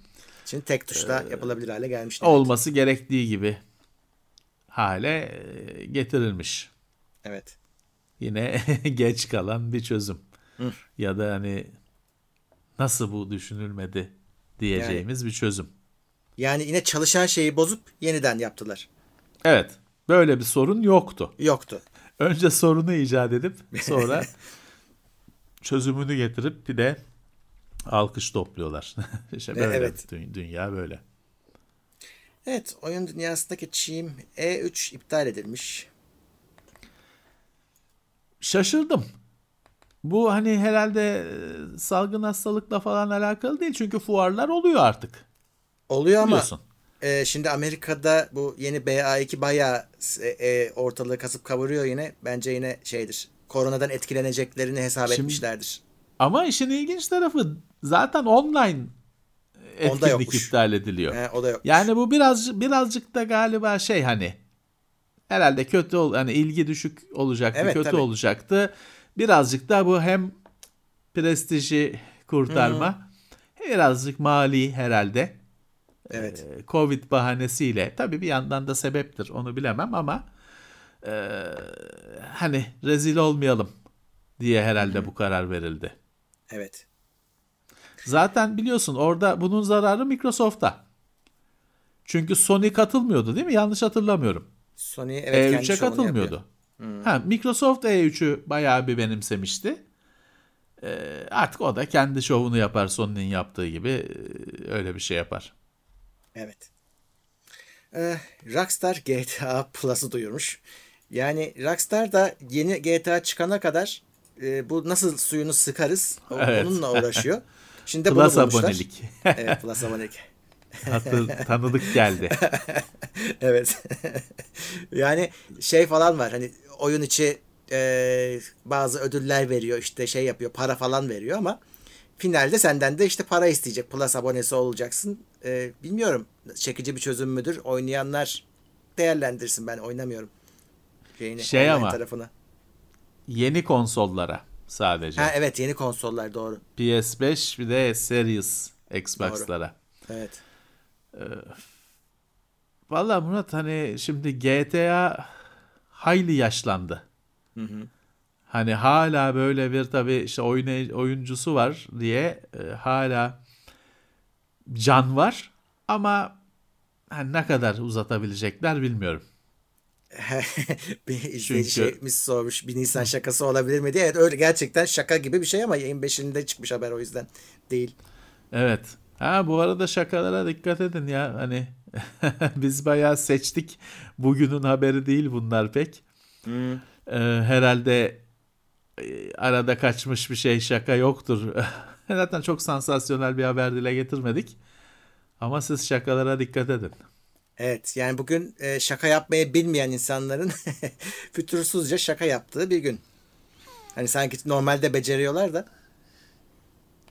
Şimdi tek tuşla ee, yapılabilir hale gelmiş. Olması gerektiği gibi hale e, getirilmiş. Evet. Yine geç kalan bir çözüm. Hı. Ya da hani nasıl bu düşünülmedi diyeceğimiz yani, bir çözüm. Yani yine çalışan şeyi bozup yeniden yaptılar. Evet. Böyle bir sorun yoktu. Yoktu. Önce sorunu icat edip sonra çözümünü getirip bir de alkış topluyorlar. işte böyle evet. dünya böyle. Evet, oyun dünyasındaki çiğim E3 iptal edilmiş. Şaşırdım. Bu hani herhalde e, salgın hastalıkla falan alakalı değil çünkü fuarlar oluyor artık. Oluyor ama e, şimdi Amerika'da bu yeni BA2 bayağı e, e, ortalığı kasıp kavuruyor yine. Bence yine şeydir koronadan etkileneceklerini hesap Şimdi, etmişlerdir. Ama işin ilginç tarafı zaten online etkinlik iptal ediliyor. He, o da yok. Yani bu biraz birazcık da galiba şey hani herhalde kötü ol hani ilgi düşük olacaktı, evet, kötü tabii. olacaktı. Birazcık da bu hem prestiji kurtarma, hmm. birazcık mali herhalde. Evet. Ee, Covid bahanesiyle tabii bir yandan da sebeptir onu bilemem ama e, hani rezil olmayalım diye herhalde Hı-hı. bu karar verildi. Evet. Zaten biliyorsun orada bunun zararı Microsoft'ta. Çünkü Sony katılmıyordu değil mi? Yanlış hatırlamıyorum. Sony evet E3'e katılmıyordu. Hmm. Ha, Microsoft E3'ü bayağı bir benimsemişti. Ee, artık o da kendi şovunu yapar Sony'nin yaptığı gibi e, öyle bir şey yapar. Evet. Ee, Rockstar GTA Plus'ı duyurmuş. Yani Rockstar da yeni GTA çıkana kadar e, bu nasıl suyunu sıkarız evet. onunla uğraşıyor. Şimdi Plus bunu bulmuşlar. abonelik. evet Plus abonelik. Hatır, tanıdık geldi. evet. yani şey falan var hani oyun içi e, bazı ödüller veriyor işte şey yapıyor para falan veriyor ama finalde senden de işte para isteyecek plus abonesi olacaksın. E, bilmiyorum çekici bir çözüm müdür oynayanlar değerlendirsin ben oynamıyorum. Şeyini, şey ama tarafına. yeni konsollara sadece. Ha, evet yeni konsollar doğru. PS5 bir de Series Xbox'lara. Doğru. Evet. Ee, Valla Murat hani şimdi GTA hayli yaşlandı. Hı hı. Hani hala böyle bir tabii işte oyun oyuncusu var diye e, hala can var ama hani ne kadar uzatabilecekler bilmiyorum. bir izleyici Çünkü... sormuş bir Nisan şakası olabilir mi diye. Evet öyle gerçekten şaka gibi bir şey ama yayın 5'inde çıkmış haber o yüzden değil. Evet. Ha bu arada şakalara dikkat edin ya hani biz bayağı seçtik. Bugünün haberi değil bunlar pek. Hmm. Ee, herhalde arada kaçmış bir şey şaka yoktur. Zaten çok sansasyonel bir haber dile getirmedik. Ama siz şakalara dikkat edin. Evet yani bugün e, şaka yapmayı bilmeyen insanların fütursuzca şaka yaptığı bir gün. Hani sanki normalde beceriyorlar da.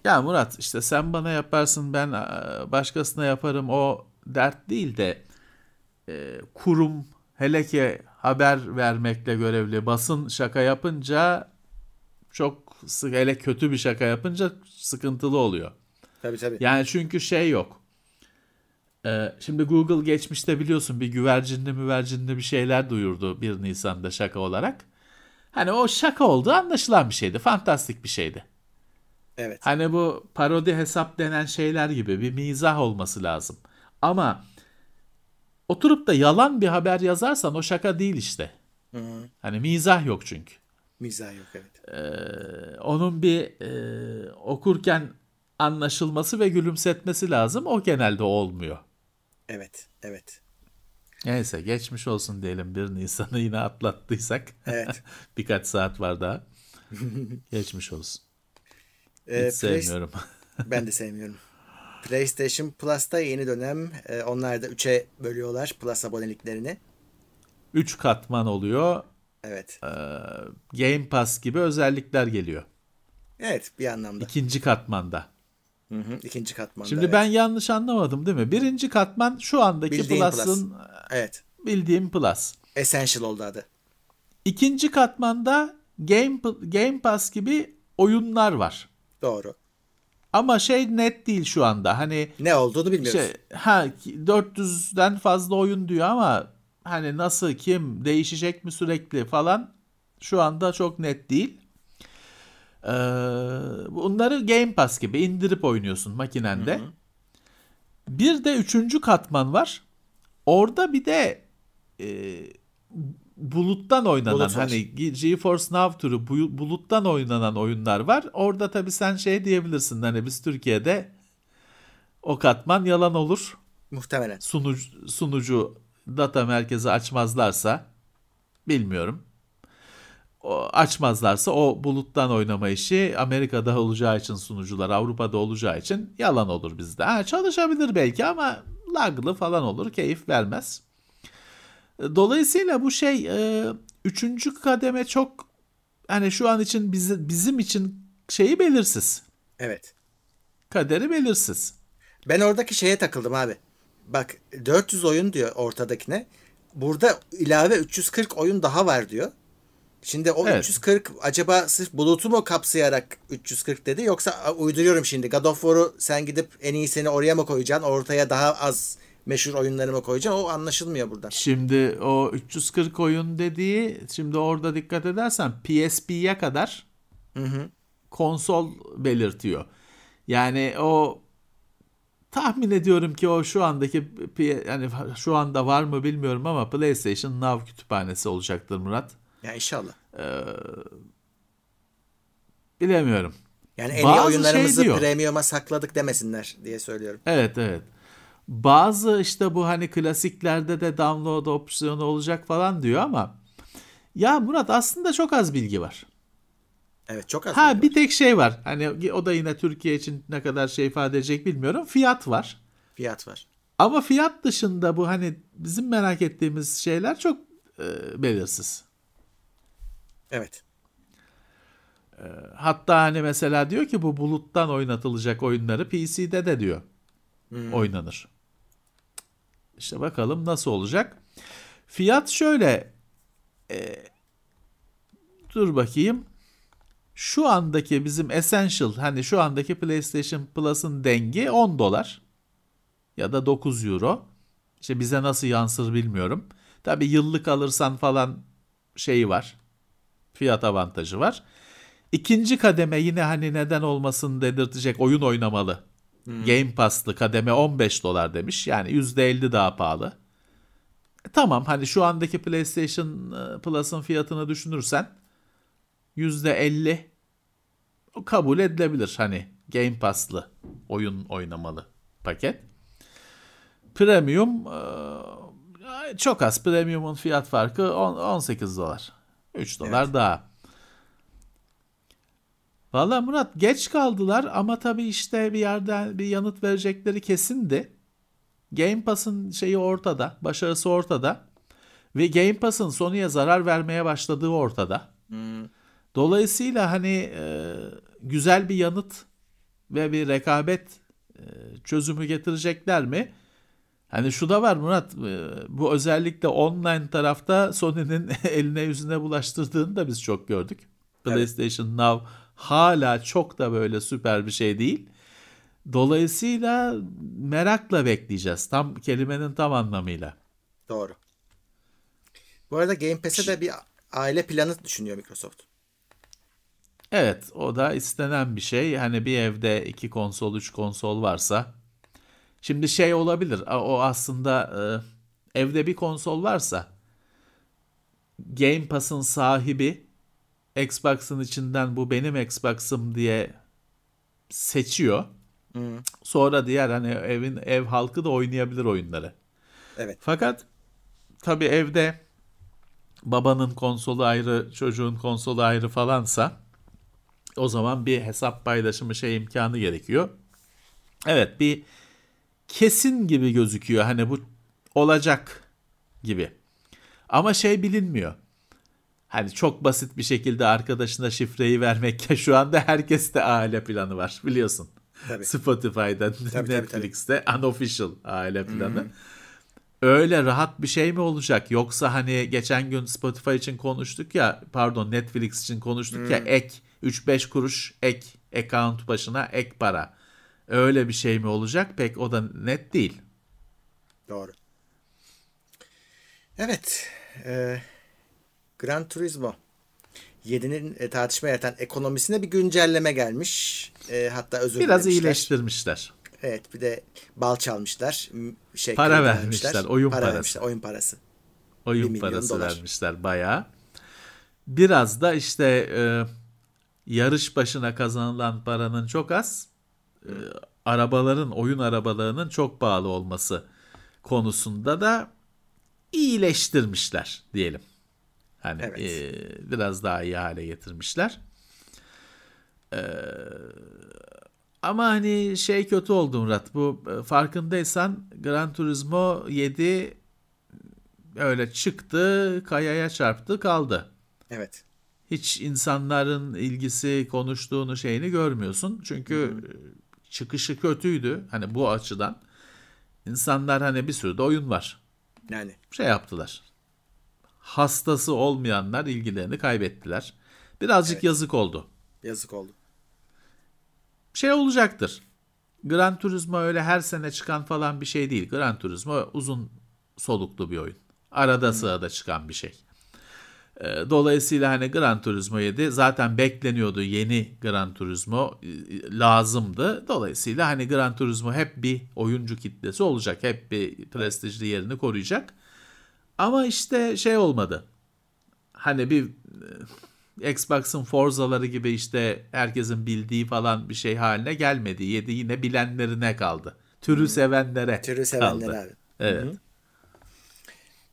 Ya Murat işte sen bana yaparsın ben başkasına yaparım o dert değil de e, kurum hele ki haber vermekle görevli basın şaka yapınca çok sık hele kötü bir şaka yapınca sıkıntılı oluyor. Tabii tabii. Yani çünkü şey yok. Ee, şimdi Google geçmişte biliyorsun bir güvercinli müvercinli bir şeyler duyurdu 1 Nisan'da şaka olarak. Hani o şaka olduğu anlaşılan bir şeydi. Fantastik bir şeydi. Evet. Hani bu parodi hesap denen şeyler gibi bir mizah olması lazım. Ama oturup da yalan bir haber yazarsan o şaka değil işte. Hı hı. Hani mizah yok çünkü. Mizah yok evet. Ee, onun bir e, okurken anlaşılması ve gülümsetmesi lazım. O genelde olmuyor. Evet, evet. Neyse geçmiş olsun diyelim bir Nisan'ı yine atlattıysak. Evet. Birkaç saat var daha. geçmiş olsun. Ee, Hiç sevmiyorum. ben de sevmiyorum. PlayStation Plus'ta yeni dönem e, onlar da 3'e bölüyorlar Plus aboneliklerini. 3 katman oluyor. Evet. Ee, Game Pass gibi özellikler geliyor. Evet bir anlamda. İkinci katmanda. Hı hı, ikinci katmanda. Şimdi evet. ben yanlış anlamadım değil mi? Birinci katman şu andaki Bildiğin Plus'ın Plus. evet. bildiğim Plus. Essential oldu adı. İkinci katmanda Game Game Pass gibi oyunlar var. Doğru. Ama şey net değil şu anda. Hani ne olduğunu bilmiyoruz. Şey, ha 400'den fazla oyun diyor ama hani nasıl kim değişecek mi sürekli falan şu anda çok net değil. Ee, bunları Game Pass gibi indirip oynuyorsun makinende. Hı hı. Bir de üçüncü katman var. Orada bir de e, buluttan oynanan Bulut hani GeForce Now türü buluttan oynanan oyunlar var. Orada tabii sen şey diyebilirsin hani biz Türkiye'de o katman yalan olur. Muhtemelen. Sunucu, sunucu data merkezi açmazlarsa bilmiyorum. O, açmazlarsa o buluttan oynama işi Amerika'da olacağı için sunucular Avrupa'da olacağı için yalan olur bizde. Ha, çalışabilir belki ama laglı falan olur keyif vermez. Dolayısıyla bu şey e, üçüncü kademe çok hani şu an için bizi, bizim için şeyi belirsiz. Evet. Kaderi belirsiz. Ben oradaki şeye takıldım abi. Bak 400 oyun diyor ortadakine. Burada ilave 340 oyun daha var diyor. Şimdi o evet. 340 acaba sırf bulutu mu kapsayarak 340 dedi yoksa uyduruyorum şimdi God of War'u sen gidip en iyisini oraya mı koyacaksın ortaya daha az meşhur oyunlarıma koyacağım. O anlaşılmıyor burada. Şimdi o 340 oyun dediği şimdi orada dikkat edersen PSP'ye kadar hı hı. konsol belirtiyor. Yani o tahmin ediyorum ki o şu andaki yani şu anda var mı bilmiyorum ama PlayStation Now kütüphanesi olacaktır Murat. Ya inşallah. Ee, bilemiyorum. Yani en Bazı iyi oyunlarımızı şey premium'a sakladık demesinler diye söylüyorum. Evet evet. Bazı işte bu hani klasiklerde de download opsiyonu olacak falan diyor ama ya Murat aslında çok az bilgi var. Evet çok az. Ha bir tek şey var. Hani o da yine Türkiye için ne kadar şey ifade edecek bilmiyorum. Fiyat var. Fiyat var. Ama fiyat dışında bu hani bizim merak ettiğimiz şeyler çok e, belirsiz. Evet. E, hatta hani mesela diyor ki bu buluttan oynatılacak oyunları PC'de de diyor hmm. oynanır. İşte bakalım nasıl olacak. Fiyat şöyle. E, dur bakayım. Şu andaki bizim Essential hani şu andaki PlayStation Plus'ın dengi 10 dolar ya da 9 euro. İşte bize nasıl yansır bilmiyorum. Tabi yıllık alırsan falan şeyi var. Fiyat avantajı var. İkinci kademe yine hani neden olmasın dedirtecek oyun oynamalı. Hmm. Game Pass'lı kademe 15 dolar demiş. Yani %50 daha pahalı. E, tamam hani şu andaki PlayStation e, Plus'ın fiyatını düşünürsen %50 kabul edilebilir hani Game Pass'lı oyun oynamalı paket. Premium çok az. Premium'un fiyat farkı 18 dolar. 3 dolar evet. daha. Valla Murat geç kaldılar ama tabii işte bir yerden bir yanıt verecekleri kesindi. Game Pass'ın şeyi ortada, başarısı ortada. Ve Game Pass'ın Sony'ye zarar vermeye başladığı ortada. Hmm. Dolayısıyla hani e, güzel bir yanıt ve bir rekabet e, çözümü getirecekler mi? Hani şu da var Murat, e, bu özellikle online tarafta Sony'nin eline yüzüne bulaştırdığını da biz çok gördük. PlayStation evet. Now hala çok da böyle süper bir şey değil. Dolayısıyla merakla bekleyeceğiz. Tam kelimenin tam anlamıyla. Doğru. Bu arada Game Pass'e de bir aile planı düşünüyor Microsoft. Evet o da istenen bir şey. Hani bir evde iki konsol, üç konsol varsa. Şimdi şey olabilir. O aslında e, evde bir konsol varsa Game Pass'ın sahibi Xbox'ın içinden bu benim Xbox'ım diye seçiyor. Hmm. Sonra diğer hani evin ev halkı da oynayabilir oyunları. Evet. Fakat tabii evde babanın konsolu ayrı, çocuğun konsolu ayrı falansa o zaman bir hesap paylaşımı şey imkanı gerekiyor. Evet bir kesin gibi gözüküyor. Hani bu olacak gibi. Ama şey bilinmiyor hani çok basit bir şekilde arkadaşına şifreyi vermek şu anda herkeste aile planı var biliyorsun. Tabii. Spotify'da, tabii, Netflix'te tabii, tabii. unofficial aile planı. Hı-hı. Öyle rahat bir şey mi olacak? Yoksa hani geçen gün Spotify için konuştuk ya, pardon Netflix için konuştuk Hı-hı. ya ek 3-5 kuruş ek account başına ek para. Öyle bir şey mi olacak? Pek o da net değil. Doğru. Evet. Ee, Gran Turismo 7'nin e, tartışma yaratan ekonomisine bir güncelleme gelmiş. E, hatta özür Biraz iyileştirmişler. Evet bir de bal çalmışlar. Şey, para vermişler. vermişler. Oyun para parası. Vermişler, oyun parası. Oyun parası dolar. vermişler bayağı. Biraz da işte e, yarış başına kazanılan paranın çok az. E, arabaların, oyun arabalarının çok pahalı olması konusunda da iyileştirmişler diyelim. Hani evet. e, biraz daha iyi hale getirmişler. E, ama hani şey kötü oldu Murat. Bu e, farkındaysan Gran Turismo 7 öyle çıktı, kayaya çarptı, kaldı. Evet. Hiç insanların ilgisi, konuştuğunu şeyini görmüyorsun. Çünkü Hı-hı. çıkışı kötüydü hani bu açıdan. İnsanlar hani bir sürü de oyun var. Yani şey yaptılar hastası olmayanlar ilgilerini kaybettiler. Birazcık evet. yazık oldu. Yazık oldu. Şey olacaktır. Gran Turismo öyle her sene çıkan falan bir şey değil. Gran Turismo uzun soluklu bir oyun. Arada hmm. sırada çıkan bir şey. E, dolayısıyla hani Gran Turismo 7 zaten bekleniyordu yeni Gran Turismo e, lazımdı. Dolayısıyla hani Gran Turismo hep bir oyuncu kitlesi olacak. Hep bir prestijli yerini koruyacak. Ama işte şey olmadı. Hani bir e, Xbox'ın Forza'ları gibi işte herkesin bildiği falan bir şey haline gelmedi. 7 yine bilenlerine kaldı. Türü sevenlere Türü sevenlere kaldı. abi. Evet. Hı-hı.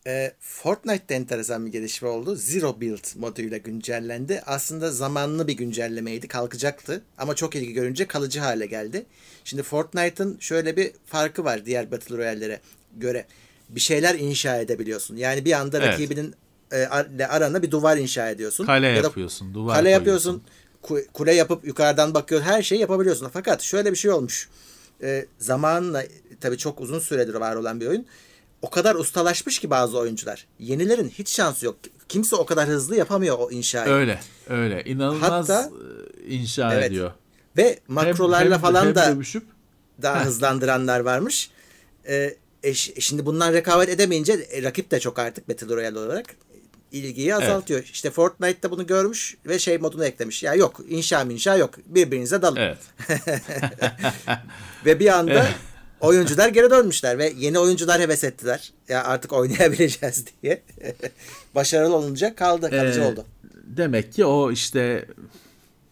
E, Fortnite'de enteresan bir gelişme oldu. Zero Build moduyla güncellendi. Aslında zamanlı bir güncellemeydi. Kalkacaktı. Ama çok ilgi görünce kalıcı hale geldi. Şimdi Fortnite'ın şöyle bir farkı var diğer Battle Royale'lere göre. Bir şeyler inşa edebiliyorsun. Yani bir anda evet. rakibinin e, arana bir duvar inşa ediyorsun. Kale ya yapıyorsun. Duvar kale yapıyorsun. Kule yapıp yukarıdan bakıyor. Her şeyi yapabiliyorsun. Fakat şöyle bir şey olmuş. E, zamanla tabii çok uzun süredir var olan bir oyun o kadar ustalaşmış ki bazı oyuncular. Yenilerin hiç şansı yok. Kimse o kadar hızlı yapamıyor o inşayı. Öyle, öyle. İnanılmaz Hatta, e, inşa evet, ediyor. Ve makrolarla hem, hem, falan hem da dövüşüp, daha hızlandıranlar varmış. Ee, e, şimdi bundan rekabet edemeyince e, rakip de çok artık Battle Royale olarak ilgiyi azaltıyor. Evet. İşte Fortnite'da bunu görmüş ve şey modunu eklemiş. Ya yok inşa inşa yok. Birbirinize dalın. Evet. ve bir anda oyuncular geri dönmüşler ve yeni oyuncular heves ettiler. Ya artık oynayabileceğiz diye. Başarılı olunca kaldı, kalıcı ee, oldu. Demek ki o işte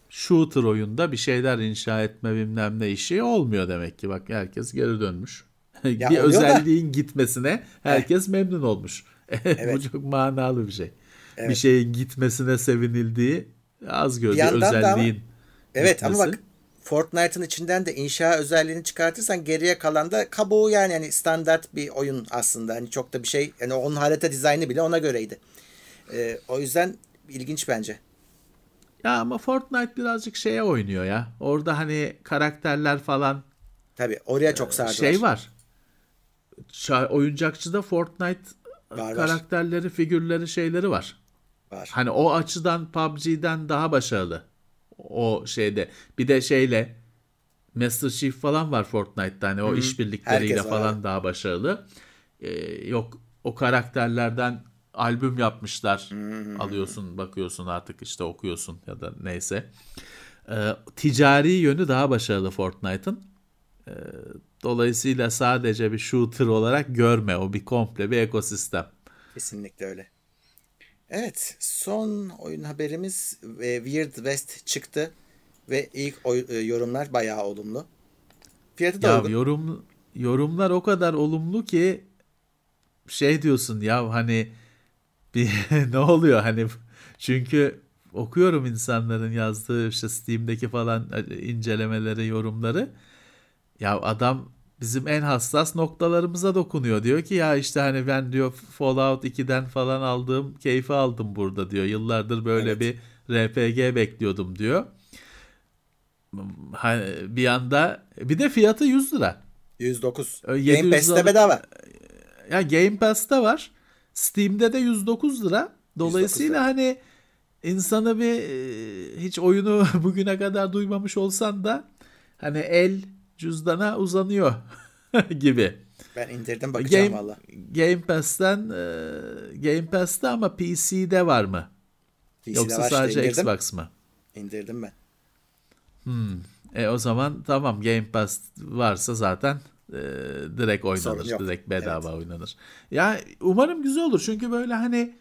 shooter oyunda bir şeyler inşa etme bilmem ne işi olmuyor demek ki. Bak herkes geri dönmüş. Ya bir özelliğin da. gitmesine herkes eh. memnun olmuş. Evet. Bu çok manalı bir şey. Evet. Bir şeyin gitmesine sevinildiği az gördü özelliğin. Ama, evet gitmesi. ama bak Fortnite'ın içinden de inşa özelliğini çıkartırsan geriye kalan da kabuğu yani yani standart bir oyun aslında. Hani çok da bir şey yani onun harita dizaynı bile ona göreydi. Ee, o yüzden ilginç bence. Ya ama Fortnite birazcık şeye oynuyor ya. Orada hani karakterler falan Tabii oraya çok sardılar. Şey var. Oyuncakçıda Fortnite var, karakterleri, var. figürleri, şeyleri var. Var. Hani o açıdan PUBG'den daha başarılı o şeyde. Bir de şeyle Master Chief falan var Fortnite'da. Hani o Hı-hı. işbirlikleriyle falan var. daha başarılı. Ee, yok o karakterlerden albüm yapmışlar. Hı-hı. Alıyorsun, bakıyorsun artık işte okuyorsun ya da neyse. Ee, ticari yönü daha başarılı Fortnite'ın. Ee, dolayısıyla sadece bir shooter olarak görme. O bir komple bir ekosistem. Kesinlikle öyle. Evet, son oyun haberimiz e, Weird West çıktı ve ilk e, yorumlar bayağı olumlu. Fiyatı da ya uygun. yorum yorumlar o kadar olumlu ki şey diyorsun ya hani bir ne oluyor hani çünkü okuyorum insanların yazdığı işte Steam'deki falan e, incelemeleri, yorumları. Ya adam bizim en hassas noktalarımıza dokunuyor. Diyor ki ya işte hani ben diyor Fallout 2'den falan aldığım keyfi aldım burada diyor. Yıllardır böyle evet. bir RPG bekliyordum diyor. Hani bir anda bir de fiyatı 100 lira. 109. Game Pass'te bedava. Ya Game Pass'te var. Steam'de de 109 lira. Dolayısıyla lira. hani insanı bir hiç oyunu bugüne kadar duymamış olsan da hani el cüzdana uzanıyor gibi. Ben indirdim bakacağım Game, valla. Game Pass'ten e, Game Pass'te ama PC'de var mı? PC'de Yoksa var sadece işte, Xbox mı? İndirdim ben. Hmm. E o zaman tamam Game Pass varsa zaten e, direkt oynanır. Direkt bedava evet. oynanır. Ya umarım güzel olur. Çünkü böyle hani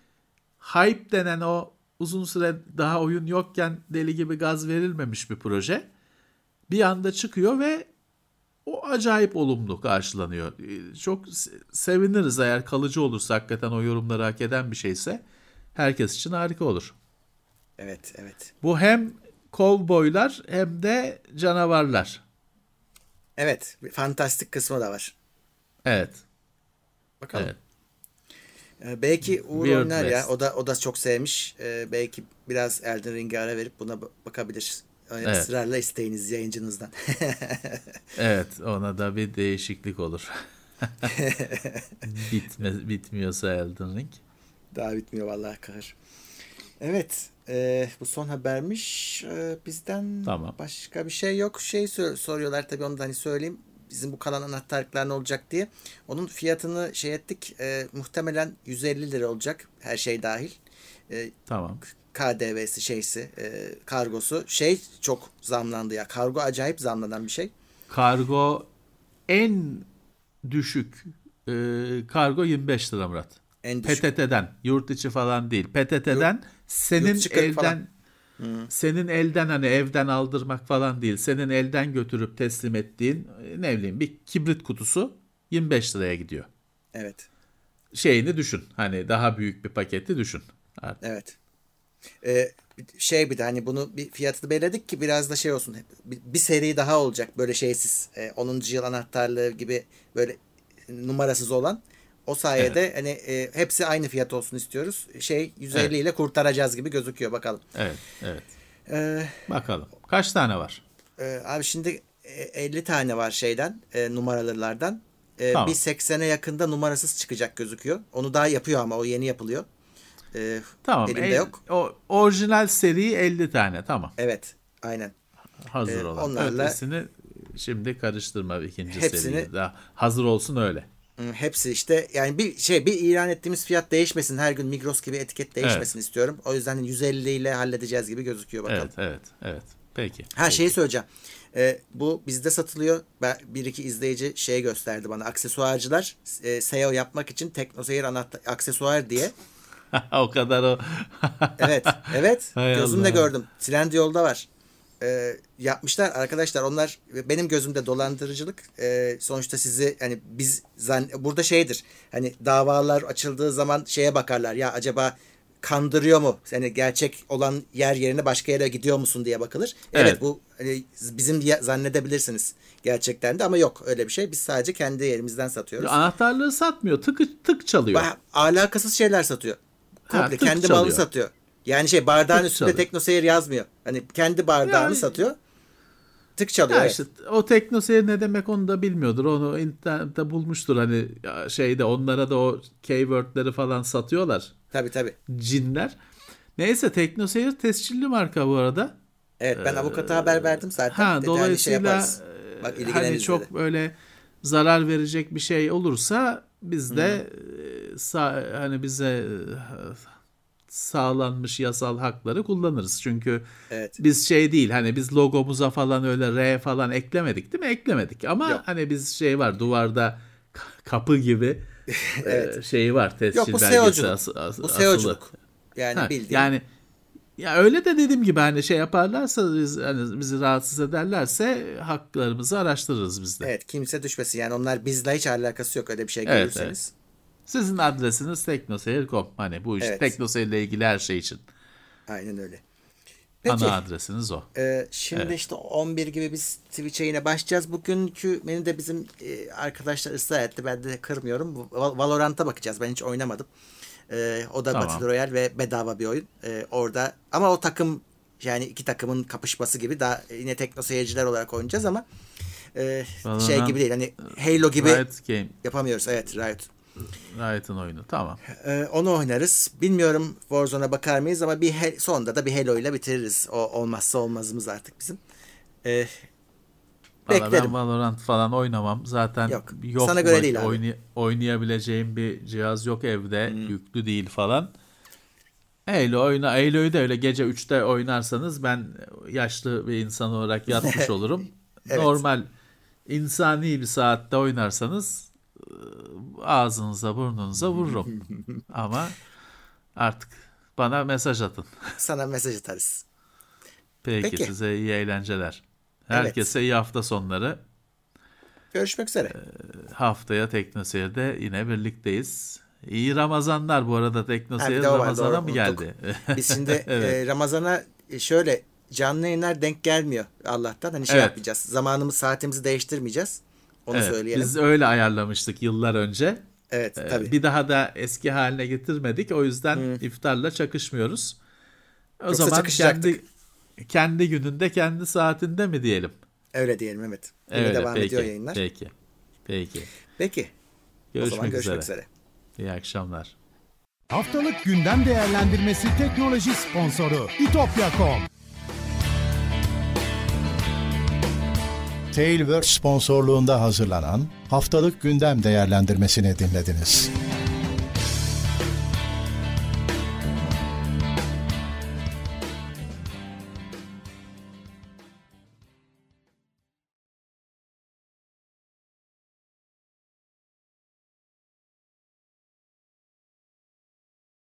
hype denen o uzun süre daha oyun yokken deli gibi gaz verilmemiş bir proje. Bir anda çıkıyor ve o acayip olumlu karşılanıyor. Ee, çok seviniriz eğer kalıcı olursa hakikaten o yorumları hak eden bir şeyse herkes için harika olur. Evet, evet. Bu hem kovboylar hem de canavarlar. Evet, fantastik kısmı da var. Evet. Bakalım. Evet. Ee, belki Uğur Weird oynar West. ya. O da o da çok sevmiş. Ee, belki biraz Elden Ring'e ara verip buna bakabilir. Evet. Israrla isteyiniz yayıncınızdan. evet ona da bir değişiklik olur. Bitme, bitmiyorsa Elden Ring. Daha bitmiyor vallahi kahır. Evet e, bu son habermiş. E, bizden tamam. başka bir şey yok. Şey soruyorlar tabii onu da hani söyleyeyim. Bizim bu kalan anahtarlıklar ne olacak diye. Onun fiyatını şey ettik. E, muhtemelen 150 lira olacak her şey dahil. E, tamam. KDV'si şeysi e, kargosu şey çok zamlandı ya. Kargo acayip zamlanan bir şey. Kargo en düşük e, kargo 25 lira Murat. En düşük. PTT'den yurt içi falan değil. PTT'den yurt, senin yurt elden falan. senin elden hani evden aldırmak falan değil. Senin elden götürüp teslim ettiğin ne bileyim bir kibrit kutusu 25 liraya gidiyor. Evet. Şeyini düşün. Hani daha büyük bir paketi düşün. Artık. Evet. Ee, şey bir de hani bunu bir fiyatını belirledik ki biraz da şey olsun. Bir, bir seri daha olacak böyle şeysiz. E, 10. yıl anahtarlığı gibi böyle numarasız olan. O sayede evet. hani e, hepsi aynı fiyat olsun istiyoruz. Şey 150 evet. ile kurtaracağız gibi gözüküyor bakalım. Evet, evet. Ee, bakalım. Kaç tane var? E, abi şimdi 50 tane var şeyden, e, numaralılardan. E, tamam. Bir 80'e yakında numarasız çıkacak gözüküyor. Onu daha yapıyor ama o yeni yapılıyor. E, tamam. Elimde el, yok. O orijinal seri 50 tane tamam. Evet. Aynen. Hazır e, olan. Onlarla Ötesini şimdi karıştırma ikinci hepsini, seriyi. Daha hazır olsun öyle. Hepsi işte yani bir şey bir ilan ettiğimiz fiyat değişmesin. Her gün Migros gibi etiket değişmesin evet. istiyorum. O yüzden 150 ile halledeceğiz gibi gözüküyor bakalım. Evet, evet, evet. Peki. Ha peki. şeyi söyleyeceğim. Ee, bu bizde satılıyor. Ben, bir iki izleyici şey gösterdi bana. Aksesuarcılar e, SEO yapmak için TeknoSeyir anahtar aksesuar diye o kadar o. evet, evet. Hay Gözümle Allah. gördüm. Trendyol'da var. Ee, yapmışlar arkadaşlar. Onlar benim gözümde dolandırıcılık. Ee, sonuçta sizi hani biz zan, burada şeydir. Hani davalar açıldığı zaman şeye bakarlar. Ya acaba kandırıyor mu? Yani gerçek olan yer yerine başka yere gidiyor musun diye bakılır. Evet, evet bu hani bizim zannedebilirsiniz gerçekten de ama yok öyle bir şey. Biz sadece kendi yerimizden satıyoruz. Anahtarlığı satmıyor. Tık tık çalıyor. Ba- alakasız şeyler satıyor. Komple ha, kendi çalıyor. malını satıyor. Yani şey bardağın tık üstünde teknoseyir yazmıyor. Hani kendi bardağını yani, satıyor. Tık çalıyor. Ya işte, o teknoseyir ne demek onu da bilmiyordur. Onu internette bulmuştur. Hani şeyde onlara da o keywordleri falan satıyorlar. Tabii tabii. Cinler. Neyse teknoseyir tescilli marka bu arada. Evet ben avukata ee, haber verdim zaten. Ha, şey dolayısıyla şey Bak, hani çok böyle zarar verecek bir şey olursa biz de sa- hani bize sağlanmış yasal hakları kullanırız. Çünkü evet. biz şey değil hani biz logomuza falan öyle R falan eklemedik değil mi? Eklemedik ama Yok. hani biz şey var duvarda kapı gibi evet. şey var tescil Yok, bu belgesi as- as- bu SEO'culuk. Yani ha, bildiğin. Yani ya öyle de dediğim gibi hani şey yaparlarsa biz, hani bizi rahatsız ederlerse haklarımızı araştırırız biz de. Evet kimse düşmesin yani onlar bizle hiç alakası yok öyle bir şey evet, görürseniz. Evet. Sizin adresiniz teknoseyir.com. Hani bu iş evet. teknoseyirle ilgili her şey için. Aynen öyle. Peki, Ana adresiniz o. E, şimdi evet. işte 11 gibi biz Twitch'e yine başlayacağız. Bugünkü menü de bizim e, arkadaşlar ısrar etti. Ben de kırmıyorum. Valorant'a bakacağız. Ben hiç oynamadım. E, o da tamam. Battle Royale ve bedava bir oyun. E, orada ama o takım yani iki takımın kapışması gibi daha yine tekno seyirciler olarak oynayacağız ama e, şey gibi değil. Hani Halo gibi Riot Game. yapamıyoruz. Evet Riot. Riot'ın oyunu tamam. Ee, onu oynarız. Bilmiyorum Warzone'a bakar mıyız ama bir he- sonunda da bir Halo ile bitiririz. O olmazsa olmazımız artık bizim. Ee, Valla ben Valorant falan oynamam. Zaten yok. yok Sana göre değil oynay- oynayabileceğim bir cihaz yok evde. Hmm. Yüklü değil falan. Halo oyna. Halo'yu da öyle gece 3'te oynarsanız ben yaşlı bir insan olarak yatmış olurum. evet. Normal insani bir saatte oynarsanız ağzınıza burnunuza vururum. Ama artık bana mesaj atın. Sana mesaj atarız. Peki, Peki. size iyi eğlenceler. Herkese evet. iyi hafta sonları. Görüşmek üzere. Ee, haftaya Teknoseyir'de yine birlikteyiz. İyi Ramazanlar bu arada Teknoseyir Ramazan'a mı geldi? Biz şimdi evet. e, Ramazan'a e, şöyle canlı yayınlar denk gelmiyor Allah'tan. Hani şey evet. yapmayacağız. Zamanımız saatimizi değiştirmeyeceğiz. Onu evet, söyleyelim. Biz öyle ayarlamıştık yıllar önce. Evet ee, tabii. Bir daha da eski haline getirmedik. O yüzden hmm. iftarla çakışmıyoruz. O Yoksa zaman kendi kendi gününde kendi saatinde mi diyelim? Öyle diyelim evet. Yine Öyle, devam peki, ediyor yayınlar. Peki. Peki. Peki. Görüşmek, o zaman görüşmek üzere. üzere. İyi akşamlar. Haftalık gündem değerlendirmesi teknoloji sponsoru itopya.com Tailwords sponsorluğunda hazırlanan haftalık gündem değerlendirmesini dinlediniz.